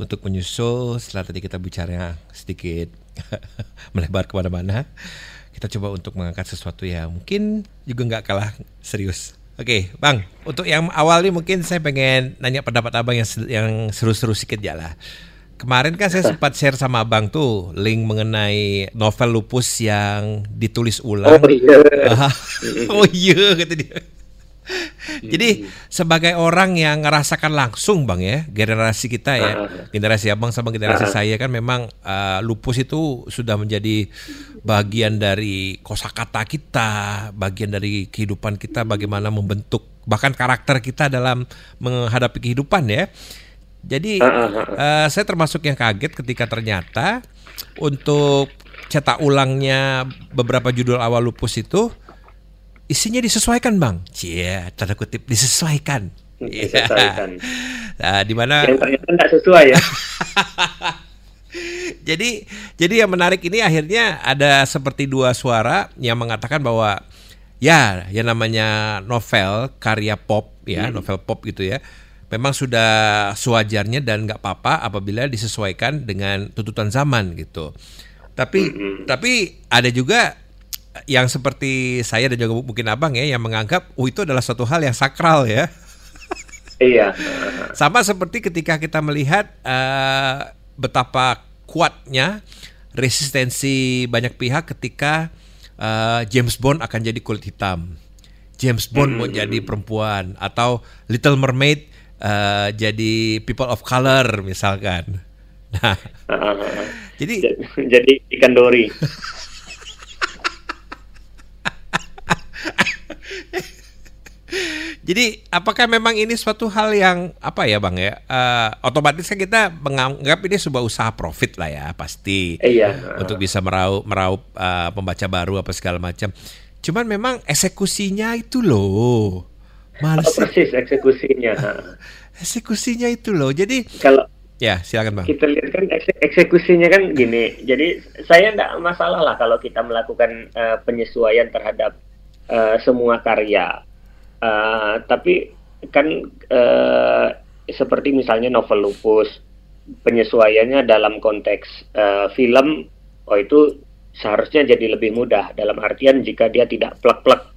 untuk menyusul setelah tadi kita bicara sedikit melebar ke mana-mana. Kita coba untuk mengangkat sesuatu yang mungkin juga nggak kalah serius. Oke, Bang. Untuk yang awal nih mungkin saya pengen nanya pendapat Abang yang yang seru-seru sedikit ya lah. Kemarin kan saya sempat share sama Abang tuh link mengenai novel lupus yang ditulis ulang. Oh iya. oh iya kata dia. Jadi sebagai orang yang ngerasakan langsung bang ya generasi kita ya generasi abang sama generasi saya kan memang uh, lupus itu sudah menjadi bagian dari kosakata kita, bagian dari kehidupan kita bagaimana membentuk bahkan karakter kita dalam menghadapi kehidupan ya. Jadi uh, saya termasuk yang kaget ketika ternyata untuk cetak ulangnya beberapa judul awal lupus itu isinya disesuaikan bang, cie tanda kutip disesuaikan. Disesuaikan. nah, di mana? Yang ternyata tidak sesuai ya. jadi jadi yang menarik ini akhirnya ada seperti dua suara yang mengatakan bahwa ya yang namanya novel karya pop ya hmm. novel pop gitu ya memang sudah sewajarnya dan nggak apa-apa apabila disesuaikan dengan tuntutan zaman gitu tapi hmm. tapi ada juga yang seperti saya dan juga mungkin abang ya yang menganggap oh itu adalah suatu hal yang sakral ya. Iya. Sama seperti ketika kita melihat uh, betapa kuatnya resistensi banyak pihak ketika uh, James Bond akan jadi kulit hitam. James Bond mau jadi perempuan atau Little Mermaid uh, jadi people of color misalkan. Nah, jadi jadi ikan dori. Jadi apakah memang ini suatu hal yang apa ya bang ya? Uh, otomatis kan kita menganggap ini sebuah usaha profit lah ya pasti. Iya. Untuk bisa meraup meraup uh, pembaca baru apa segala macam. Cuman memang eksekusinya itu loh. Males. Oh, persis eksekusinya. eksekusinya itu loh. Jadi kalau Ya, silakan bang. Kita lihat kan eksekusinya kan gini. Jadi saya tidak masalah lah kalau kita melakukan uh, penyesuaian terhadap uh, semua karya. Uh, tapi kan uh, seperti misalnya novel lupus, penyesuaiannya dalam konteks uh, film, oh itu seharusnya jadi lebih mudah. Dalam artian jika dia tidak plek-plek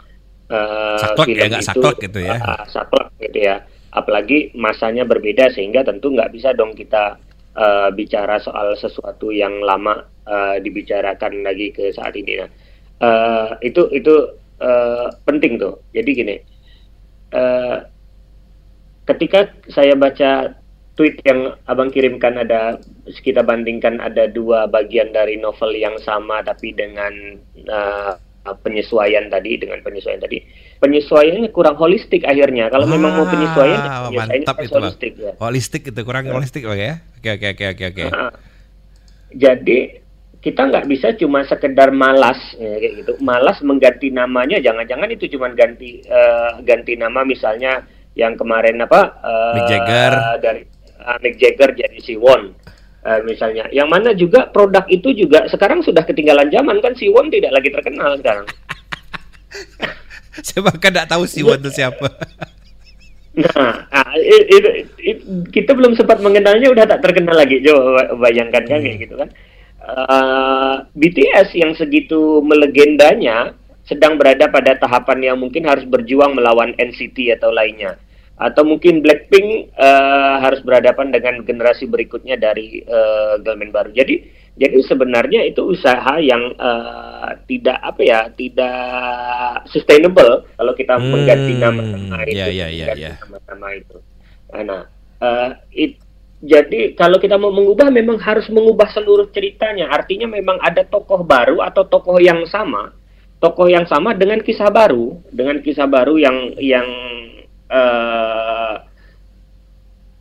uh, film ya, itu, saklek gitu ya. Uh, saklek gitu ya apalagi masanya berbeda sehingga tentu nggak bisa dong kita uh, bicara soal sesuatu yang lama uh, dibicarakan lagi ke saat ini. Nah, uh, itu itu uh, penting tuh. Jadi gini, uh, ketika saya baca tweet yang abang kirimkan ada kita bandingkan ada dua bagian dari novel yang sama tapi dengan uh, penyesuaian tadi dengan penyesuaian tadi. Penyesuaiannya kurang holistik akhirnya. Kalau ah, memang mau penyesuaian ya mantap itu holistik ya. holistik itu kurang ya. holistik oke ya? Oke oke oke oke oke. Jadi kita nggak bisa cuma sekedar malas ya, kayak gitu. Malas mengganti namanya jangan-jangan itu cuma ganti uh, ganti nama misalnya yang kemarin apa uh, Mick Jagger. dari uh, Mick Jagger jadi Siwon uh, misalnya. Yang mana juga produk itu juga sekarang sudah ketinggalan zaman kan Siwon tidak lagi terkenal sekarang. Saya bahkan tidak tahu Siwon itu siapa. Nah, it, it, it, kita belum sempat mengenalnya udah tak terkenal lagi. Coba bayangkan kan hmm. gitu kan. Uh, eh, BTS yang segitu melegendanya sedang berada pada tahapan yang mungkin harus berjuang melawan NCT atau lainnya atau mungkin Blackpink uh, harus berhadapan dengan generasi berikutnya dari uh, baru. Jadi jadi sebenarnya itu usaha yang uh, tidak apa ya, tidak sustainable kalau kita hmm, mengganti nama-nama itu, yeah, yeah, yeah, yeah. nama-nama itu. Nah, uh, it, jadi kalau kita mau mengubah memang harus mengubah seluruh ceritanya. Artinya memang ada tokoh baru atau tokoh yang sama, tokoh yang sama dengan kisah baru, dengan kisah baru yang yang uh,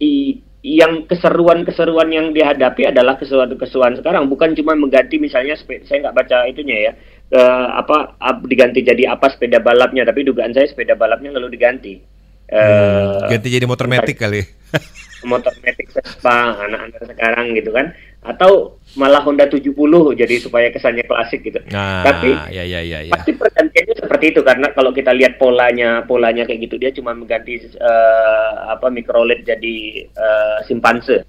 i, yang keseruan-keseruan yang dihadapi adalah keseruan-keseruan sekarang. Bukan cuma mengganti misalnya saya nggak baca itunya ya. Uh, apa diganti jadi apa sepeda balapnya. Tapi dugaan saya sepeda balapnya lalu diganti. Uh, ganti jadi motor metik kali. motor metik anak-anak sekarang gitu kan atau malah Honda 70 jadi supaya kesannya klasik gitu. Nah, Tapi ya, ya, ya, ya. pasti pergantiannya seperti itu karena kalau kita lihat polanya polanya kayak gitu dia cuma mengganti uh, apa mikrolet jadi uh, simpanse.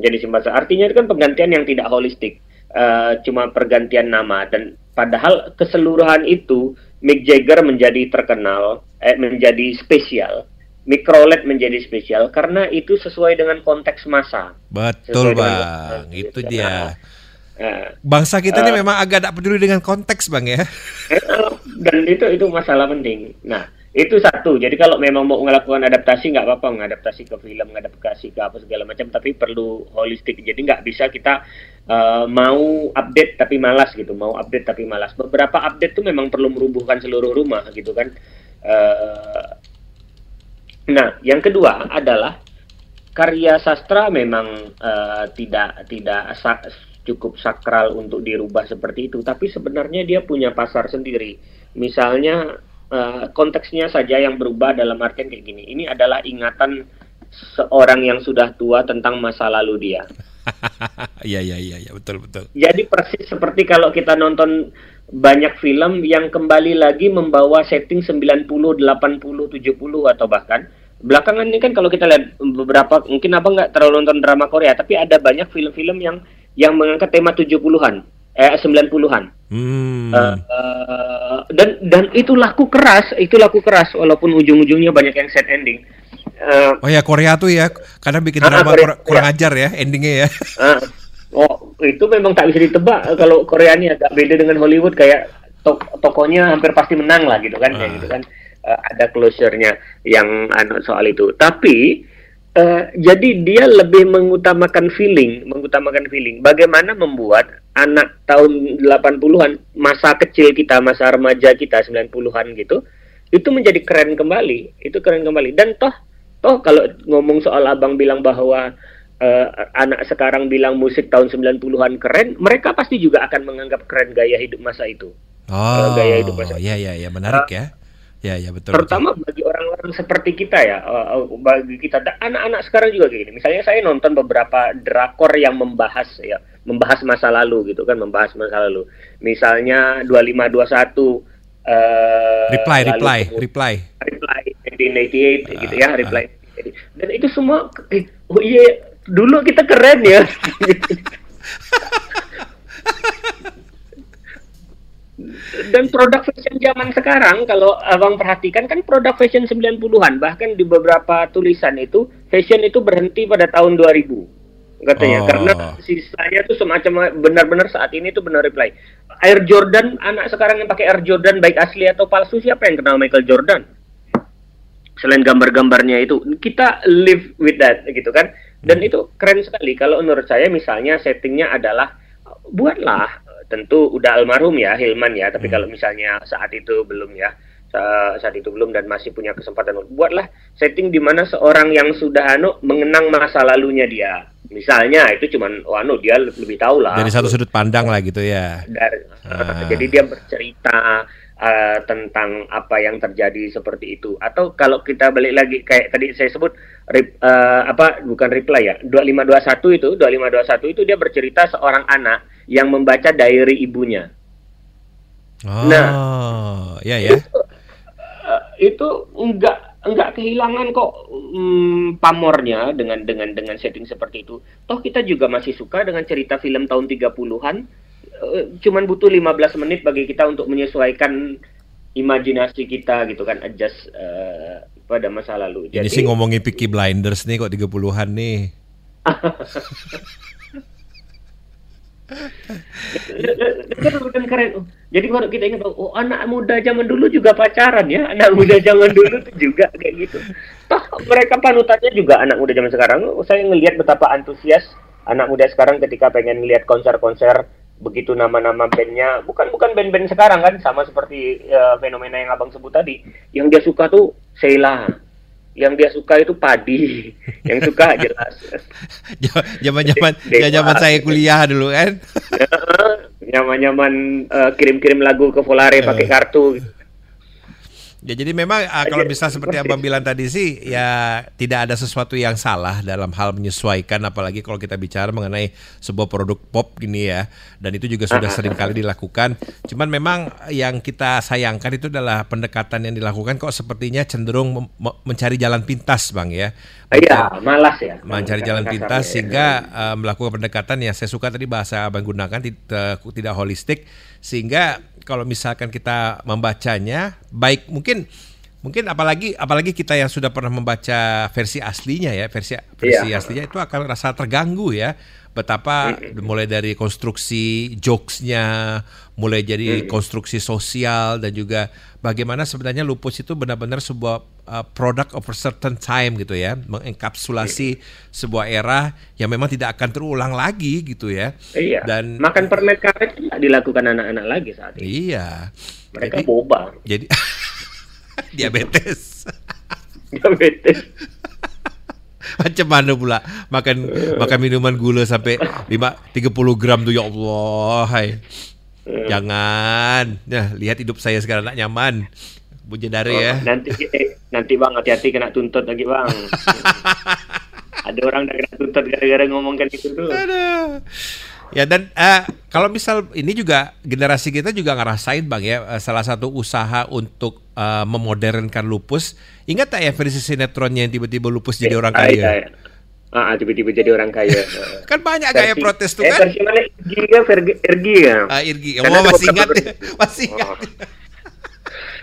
Jadi simpanse. Artinya itu kan penggantian yang tidak holistik. Uh, cuma pergantian nama dan padahal keseluruhan itu Mick Jagger menjadi terkenal eh, menjadi spesial, mikrolet menjadi spesial karena itu sesuai dengan konteks masa. Betul bang, itu dia. Nah, Bangsa kita uh, ini memang agak tak peduli dengan konteks bang ya. Dan itu itu masalah penting. Nah itu satu jadi kalau memang mau melakukan adaptasi nggak apa-apa mengadaptasi ke film mengadaptasi ke apa segala macam tapi perlu holistik jadi nggak bisa kita uh, mau update tapi malas gitu mau update tapi malas beberapa update tuh memang perlu merubuhkan seluruh rumah gitu kan uh, nah yang kedua adalah karya sastra memang uh, tidak tidak sa cukup sakral untuk dirubah seperti itu tapi sebenarnya dia punya pasar sendiri misalnya uh, konteksnya saja yang berubah dalam artian kayak gini. Ini adalah ingatan seorang yang sudah tua tentang masa lalu dia. Iya iya iya ya, betul betul. Jadi persis seperti kalau kita nonton banyak film yang kembali lagi membawa setting 90, 80, 70 atau bahkan belakangan ini kan kalau kita lihat beberapa mungkin apa nggak terlalu nonton drama Korea tapi ada banyak film-film yang yang mengangkat tema 70-an eh 90-an. Hmm. Uh, uh, dan dan itu laku keras, itu laku keras walaupun ujung-ujungnya banyak yang set ending. Uh, oh ya Korea tuh ya, kadang bikin drama uh, Korea, kurang ya. ajar ya endingnya ya. Uh, oh itu memang tak bisa ditebak kalau Korea ini agak beda dengan Hollywood kayak to tokonya hampir pasti menang lah gitu kan, uh. kayak gitu kan. Uh, ada closure-nya yang anu soal itu. Tapi Uh, jadi dia lebih mengutamakan feeling, mengutamakan feeling. Bagaimana membuat anak tahun 80-an, masa kecil kita, masa remaja kita 90-an gitu, itu menjadi keren kembali, itu keren kembali. Dan toh, toh kalau ngomong soal abang bilang bahwa uh, anak sekarang bilang musik tahun 90-an keren, mereka pasti juga akan menganggap keren gaya hidup masa itu. Oh, gaya hidup masa. Iya, iya, iya, menarik uh, ya Ya, ya betul. Terutama betul. bagi orang-orang seperti kita ya, uh, bagi kita anak-anak sekarang juga kayak gini. Misalnya saya nonton beberapa drakor yang membahas ya, membahas masa lalu gitu kan, membahas masa lalu. Misalnya 2521 uh, reply, reply, reply. Reply 1988 uh, gitu ya, reply. Uh. Dan itu semua eh, oh iya dulu kita keren ya. dan produk fashion zaman sekarang kalau abang perhatikan kan produk fashion 90-an bahkan di beberapa tulisan itu fashion itu berhenti pada tahun 2000 katanya. Oh. karena sisanya tuh semacam benar-benar saat ini tuh benar reply. Air Jordan anak sekarang yang pakai Air Jordan baik asli atau palsu siapa yang kenal Michael Jordan? Selain gambar-gambarnya itu. Kita live with that gitu kan? Dan hmm. itu keren sekali. Kalau menurut saya misalnya settingnya adalah buatlah tentu udah almarhum ya Hilman ya. Tapi hmm. kalau misalnya saat itu belum ya saat itu belum dan masih punya kesempatan buatlah setting di mana seorang yang sudah anu mengenang masa lalunya dia. Misalnya itu cuman oh, anu dia lebih tahu lah. Dari satu sudut pandang lah gitu ya. Dari, ah. jadi dia bercerita uh, tentang apa yang terjadi seperti itu. Atau kalau kita balik lagi kayak tadi saya sebut rip, uh, apa bukan reply ya 2521 itu 2521 itu dia bercerita seorang anak yang membaca diary ibunya. Oh, nah, ya ya. Itu, uh, itu enggak enggak kehilangan kok um, pamornya dengan dengan dengan setting seperti itu. Toh kita juga masih suka dengan cerita film tahun 30-an. Uh, cuman butuh 15 menit bagi kita untuk menyesuaikan imajinasi kita gitu kan adjust uh, pada masa lalu. Jadi Ini sih ngomongin Peaky Blinders nih kok 30-an nih. kan keren. Oh, jadi kalau kita ingat oh anak muda zaman dulu juga pacaran ya, anak muda zaman dulu tuh juga kayak gitu. Toh mereka panutannya juga anak muda zaman sekarang. Saya ngelihat betapa antusias anak muda sekarang ketika pengen lihat konser-konser begitu nama-nama bandnya bukan bukan band-band sekarang kan sama seperti uh, fenomena yang abang sebut tadi yang dia suka tuh Sheila yang dia suka itu padi. Yang suka jelas. Zaman zaman ya zaman saya kuliah dulu kan? Zaman zaman uh, kirim kirim lagu ke Volare pakai eh. kartu Ya jadi memang uh, kalau bisa seperti Abang bilang tadi sih ya tidak ada sesuatu yang salah dalam hal menyesuaikan apalagi kalau kita bicara mengenai sebuah produk pop gini ya dan itu juga sudah sering kali dilakukan. Cuman memang yang kita sayangkan itu adalah pendekatan yang dilakukan kok sepertinya cenderung mencari jalan pintas Bang ya. Iya, malas ya. Mencari jalan pintas sehingga uh, melakukan pendekatan yang saya suka tadi bahasa Abang gunakan tidak, tidak holistik sehingga kalau misalkan kita membacanya baik mungkin Mungkin apalagi apalagi kita yang sudah pernah membaca versi aslinya ya, versi versi Iya. aslinya itu akan rasa terganggu ya. Betapa mulai dari konstruksi jokesnya, mulai jadi konstruksi sosial dan juga bagaimana sebenarnya lupus itu benar-benar sebuah uh, product of a certain time gitu ya, mengenkapsulasi sebuah era yang memang tidak akan terulang lagi gitu ya. Iya. Dan makan permen karet tidak dilakukan anak-anak lagi saat ini. iya. Mereka Jadi- boba, Jadi diabetes. diabetes. Macam mana pula makan makan minuman gula sampai 5 30 gram tuh ya Allah. Hai. Jangan. Nah, lihat hidup saya sekarang nak nyaman. Bujendari ya. Oh, nanti eh, nanti bang hati-hati kena tuntut lagi bang. Ada orang dah kena tuntut gara-gara ngomongkan itu tuh. Aduh. Ya dan eh, kalau misal ini juga generasi kita juga ngerasain bang ya eh, salah satu usaha untuk eh, memodernkan lupus. Ingat tak ya versi sinetronnya yang tiba-tiba lupus jadi orang Ah, kaya? iya. Ah, ah, tiba-tiba jadi orang kaya. Kan banyak gaya protes tuh eh, kan? Versi mana? Irgi kan? Vergi, Irgi kan? Ah, Irgi, oh, masih ingat ya, masih ingat. Oh.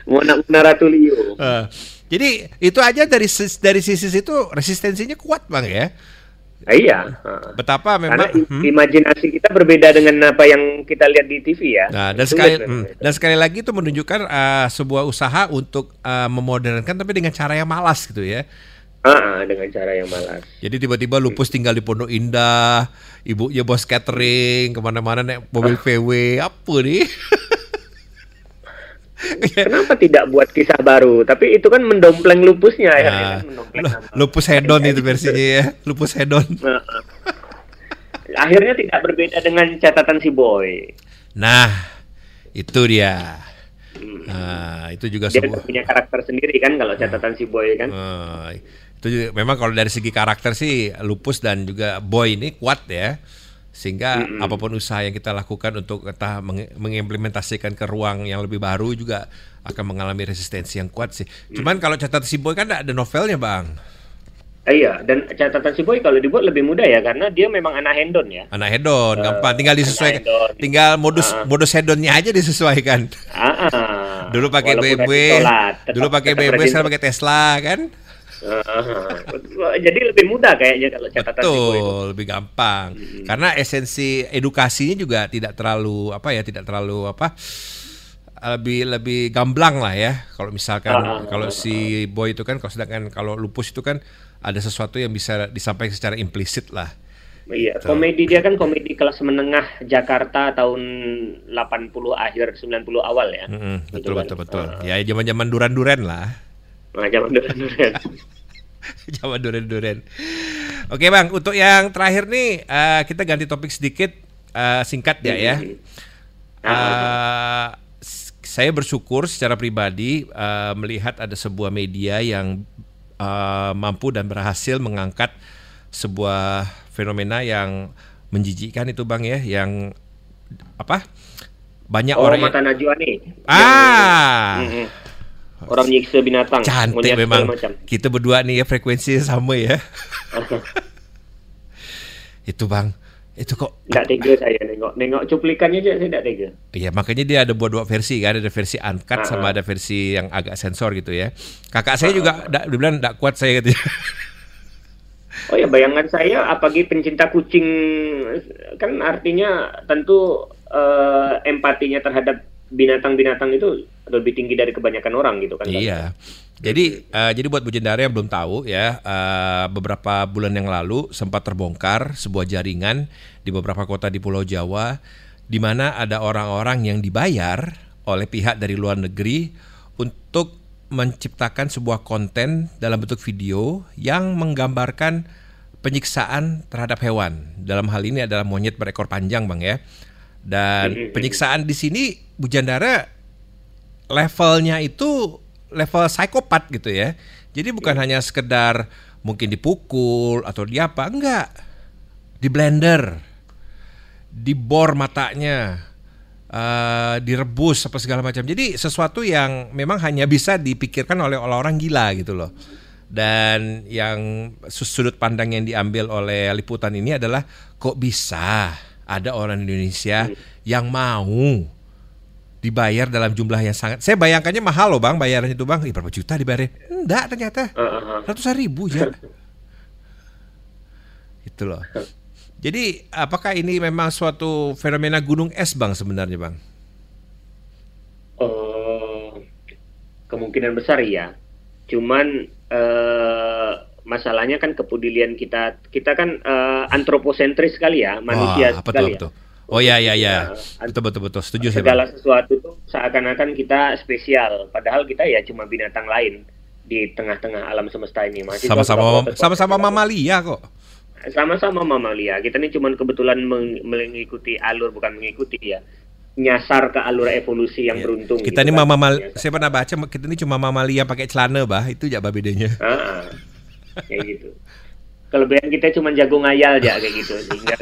Mona Mona Ratulio. Eh, jadi itu aja dari dari sisi situ resistensinya kuat bang ya. Ah, iya. Betapa Karena memang. i- hmm. imajinasi kita berbeda dengan apa yang kita lihat di TV ya. Nah dan sekali hmm, dan sekali lagi itu menunjukkan eh, sebuah usaha untuk eh, memodernkan tapi dengan cara yang malas gitu ya. Ah, dengan cara yang malas. Jadi tiba-tiba lupus tinggal di Pondok Indah, ibunya bos catering, ke mana-mana naik mobil VW, apa nih? Kenapa tidak buat kisah baru? Tapi itu kan mendompleng lupusnya ya. Nah, kan mendompleng lupus hedon itu versinya ya, lupus hedon. Nah, ah. Akhirnya tidak berbeda dengan catatan si boy. Nah, itu dia. Nah, itu juga Dia sebuah punya karakter sendiri kan kalau catatan si boy kan. Eh, itu juga, memang kalau dari segi karakter sih lupus dan juga boy ini kuat ya sehingga apa pun usaha yang kita lakukan untuk kita mengimplementasikan ke ruang yang lebih baru juga akan mengalami resistensi yang kuat sih. Cuman kalau catatan si boy kan ada novelnya bang, Eh, iya, dan catatan si boy kalau dibuat lebih mudah ya karena dia memang anak hendon ya. anak hedon, gampang, tinggal disesuaikan, hedon. tinggal modus modus hedonnya aja disesuaikan. Ah, ah. Dulu pakai BMW, dulu pakai BMW, sekarang pakai Tesla kan? Ah, ah. Jadi lebih mudah kayaknya kalau catatan boy itu. Betul, lebih gampang. Karena esensi edukasinya juga tidak terlalu apa ya, tidak terlalu apa lebih lebih gamblang lah ya. Kalau misalkan Ah, ah, kalau si boy itu kan kalau sedangkan kalau lupus itu kan ada sesuatu yang bisa disampaikan secara implisit lah. Iya, komedi dia kan komedi kelas menengah Jakarta tahun 80 akhir 90 awal ya. Mm-mm, Gitu betul kan. betul betul. Ah, Ya zaman-zaman duran-duran lah. Nah. Zaman duren-duren. Oke bang, untuk yang terakhir nih eh, kita ganti topik sedikit eh, singkat ya ya. S- saya bersyukur secara pribadi eh, melihat ada sebuah media yang eh, mampu dan berhasil mengangkat sebuah fenomena yang menjijikkan itu bang ya, yang apa? Banyak Oh, orang yang- mata Najwa nih. ah Yang-. Orang nyiksa binatang. cantik memang. Macam. Kita berdua nih ya frekuensi sama ya. Itu bang, itu kok Tidak tega saya nengok. Nengok cuplikannya aja saya tidak tega. Iya makanya dia ada buat dua versi kan ada versi uncut Ah, sama ada versi yang agak sensor gitu ya. Kakak saya juga da, dia bilang tidak kuat saya gitu. Oh ya bayangan saya apalagi pencinta kucing kan artinya tentu eh, empatinya terhadap binatang-binatang itu lebih tinggi dari kebanyakan orang gitu kan. iya. Jadi eh, jadi buat Bu Jendara yang belum tahu ya eh, beberapa bulan yang lalu sempat terbongkar sebuah jaringan di beberapa kota di Pulau Jawa di mana ada orang-orang yang dibayar oleh pihak dari luar negeri untuk menciptakan sebuah konten dalam bentuk video yang menggambarkan penyiksaan terhadap hewan. Dalam hal ini adalah monyet berekor panjang, Bang ya. Dan penyiksaan di sini Bu Jandara levelnya itu level psikopat gitu ya. Jadi bukan hanya sekedar mungkin dipukul atau di apa, enggak. Di blender. Dibor matanya. eh, direbus apa segala macam. Jadi sesuatu yang memang hanya bisa dipikirkan oleh orang gila gitu loh. Dan yang sudut pandang yang diambil oleh liputan ini adalah kok bisa ada orang Indonesia yang mau dibayar dalam jumlah yang sangat. Saya bayangkannya mahal loh bang, bayarannya itu bang. Ih, berapa juta dibayar? Enggak ternyata. Uh, uh, uh. Ratusan ribu ya. itu loh. Jadi apakah ini memang suatu fenomena gunung es bang sebenarnya bang? Oh, kemungkinan besar ya. Cuman uh, masalahnya kan kepedulian kita kita kan uh, antroposentris sekali ya manusia Wah, sekali betul, ya. betul. Oh ya ya ya. Betul betul betul. Setuju saya segala sesuatu itu seakan-akan kita spesial padahal kita ya cuma binatang lain di tengah-tengah alam semesta ini Mahasiswa Sama-sama sama-sama mamalia kok. sama-sama mamalia kita ini cuma kebetulan meng- mengikuti alur bukan mengikuti ya nyasar ke alur evolusi yang Ya. beruntung Kita gitu ini kan. mama Nyasar. saya pernah baca kita ini cuma mamalia pakai celana bah itu ya bah bedanya. Ah, ah. kayak gitu kelebihan kita cuma jago ngayal aja kayak gitu sehingga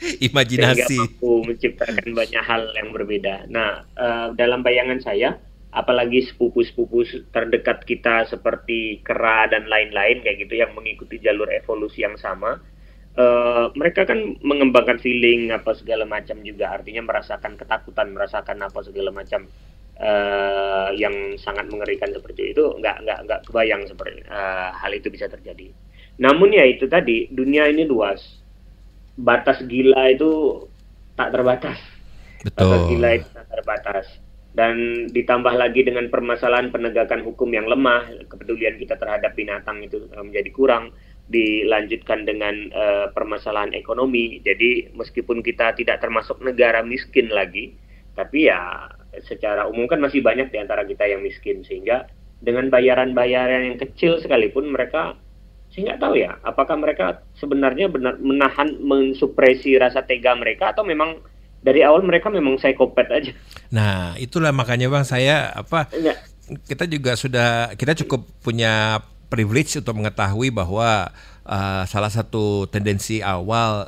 sehingga Imajinasi. mampu menciptakan banyak hal yang berbeda. Nah, eh, dalam bayangan saya, apalagi sepupu-sepupu terdekat kita seperti kera dan lain-lain kayak gitu yang mengikuti jalur evolusi yang sama, eh, mereka kan mengembangkan feeling apa segala macam juga, artinya merasakan ketakutan, merasakan apa segala macam eh, yang sangat mengerikan seperti itu, nggak nggak nggak kebayang seperti eh, hal itu bisa terjadi. Namun ya itu tadi, dunia ini luas batas gila itu tak terbatas. Batas gila Betul. itu tak terbatas. Dan ditambah lagi dengan permasalahan penegakan hukum yang lemah, kepedulian kita terhadap binatang itu eh, menjadi kurang, dilanjutkan dengan eh, permasalahan ekonomi. Jadi meskipun kita tidak termasuk negara miskin lagi, tapi ya secara umum kan masih banyak di antara kita yang miskin sehingga dengan bayaran-bayaran yang kecil sekalipun mereka saya nggak tahu ya apakah mereka sebenarnya benar menahan mensupresi rasa tega mereka atau memang dari awal mereka memang psikopat aja Nah, itulah makanya Bang saya apa Enggak. kita juga sudah kita cukup punya privilege untuk mengetahui bahwa uh, salah satu tendensi awal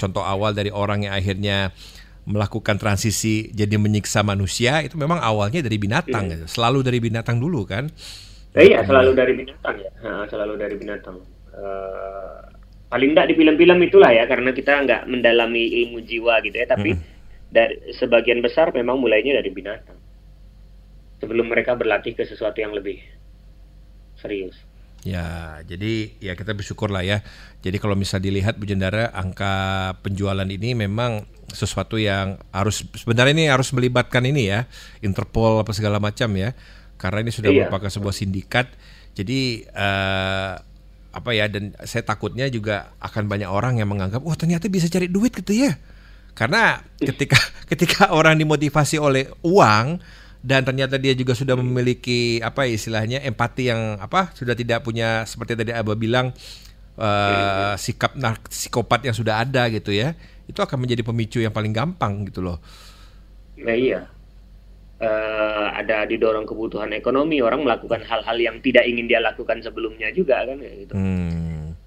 contoh awal dari orang yang akhirnya melakukan transisi jadi menyiksa manusia itu memang awalnya dari binatang gitu. selalu dari binatang dulu kan Eh, iya selalu dari binatang ya. Ha, selalu dari binatang. Eh, paling enggak di film-film itulah ya karena kita nggak mendalami ilmu jiwa gitu ya tapi dari sebagian besar memang mulainya dari binatang. Sebelum mereka berlatih ke sesuatu yang lebih serius. Ya, jadi ya kita bersyukur lah ya. Jadi kalau misal dilihat Bu Jendara, angka penjualan ini memang sesuatu yang harus sebenarnya ini harus melibatkan ini ya, Interpol apa segala macam ya. Karena ini sudah Iya. merupakan sebuah sindikat. Jadi eh, apa ya dan saya takutnya juga akan banyak orang yang menganggap, wah ternyata bisa cari duit gitu ya. Karena ketika ketika orang dimotivasi oleh uang dan ternyata dia juga sudah memiliki apa ya istilahnya empati yang apa sudah tidak punya seperti tadi Abah bilang eh, sikap psikopat yang sudah ada gitu ya itu akan menjadi pemicu yang paling gampang gitu loh Nah iya, Eh, ada didorong kebutuhan ekonomi, orang melakukan hal-hal yang tidak ingin dia lakukan sebelumnya juga kan kayak gitu. Hmm.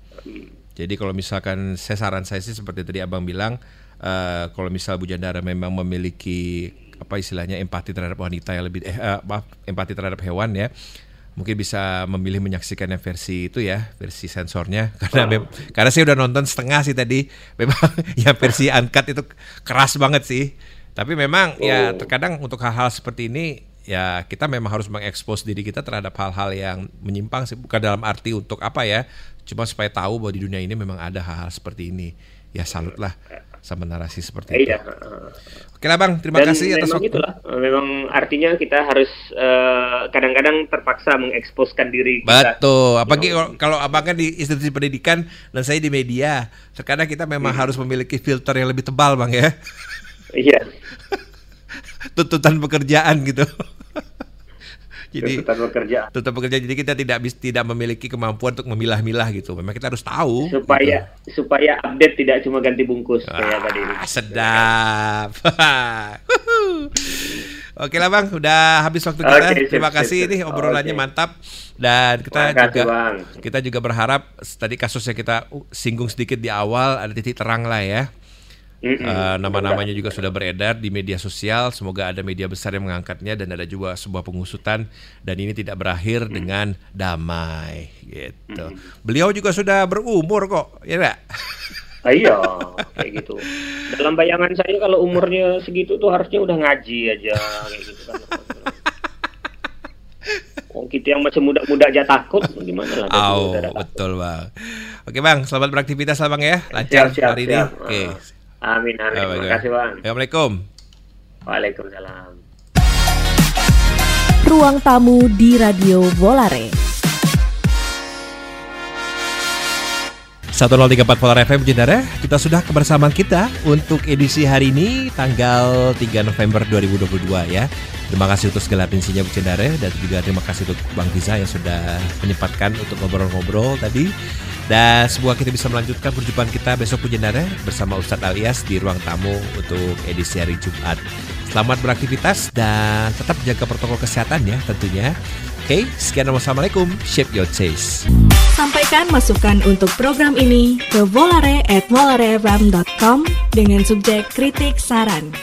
Jadi kalau misalkan saya saran saya sih seperti tadi abang bilang, eh, kalau misal Bu Jandara memang memiliki apa istilahnya empati terhadap wanita yang lebih, eh, eh, maaf empati terhadap hewan ya, mungkin bisa memilih menyaksikan yang versi itu ya, versi sensornya karena mem- karena saya udah nonton setengah sih tadi, memang yang versi uncut itu keras banget sih. Tapi memang ya Oh. terkadang untuk hal-hal seperti ini ya kita memang harus mengekspos diri kita terhadap hal-hal yang menyimpang sih bukan dalam arti untuk apa ya cuma supaya tahu bahwa di dunia ini memang ada hal-hal seperti ini ya salutlah sama narasi seperti itu Iya. oke lah bang terima Dan kasih atas memang waktu itulah, memang artinya kita harus eh, kadang-kadang terpaksa mengeksposkan diri kita. Betul, apalagi kalau- kalau abang kan di institusi pendidikan dan saya di media, terkadang kita memang Hmm. harus memiliki filter yang lebih tebal bang ya, Iya. tuntutan pekerjaan gitu. jadi tuntutan bekerja tuntutan pekerjaan jadi kita tidak bis- tidak memiliki kemampuan untuk memilah-milah gitu. Memang kita harus tahu. supaya supaya update tidak cuma ganti bungkus gitu. kayak tadi. Ah, sedap. Oke lah bang, udah habis waktu kita. Sip, Terima sip, kasih sip. nih obrolannya Oke. mantap dan kita Makasih, juga Bang. kita juga berharap tadi kasus yang kita uh, singgung sedikit di awal ada titik terang lah ya. Mm-mm. Eh, nama-namanya juga sudah beredar di media sosial. Semoga ada media besar yang mengangkatnya dan ada juga sebuah pengusutan dan ini tidak berakhir dengan damai gitu. Beliau juga sudah berumur kok, ya enggak? Ah, iya, kayak gitu. Dalam bayangan saya kalau umurnya segitu tuh harusnya udah ngaji aja kayak gitu kan. Oh, kita yang masih muda-muda aja takut, gimana lah? Oh, betul bang. Oke bang, selamat beraktivitas lah bang ya, lancar Siap, siap, hari ini. siap. Oke. Amin, amin. Ya, Terima kasih bang. Assalamualaikum. Waalaikumsalam. Ruang tamu di Radio Volare. 1034 Polar FM Jendara, kita sudah kebersamaan kita untuk edisi hari ini tanggal 3 November 2022 ya. Terima kasih untuk segala atensinya Bu Jendara dan juga terima kasih untuk Bang Tiza yang sudah menyempatkan untuk ngobrol-ngobrol tadi. Dan semoga kita bisa melanjutkan perjumpaan kita besok Bu Jendara bersama Ustadz Alias di ruang tamu untuk edisi hari Jumat. Selamat beraktivitas dan tetap jaga protokol kesehatan ya tentunya. Oke, sekian wassalamualaikum. Shape your taste. Sampaikan masukan untuk program ini ke volare@volarefm.com dengan subjek kritik saran.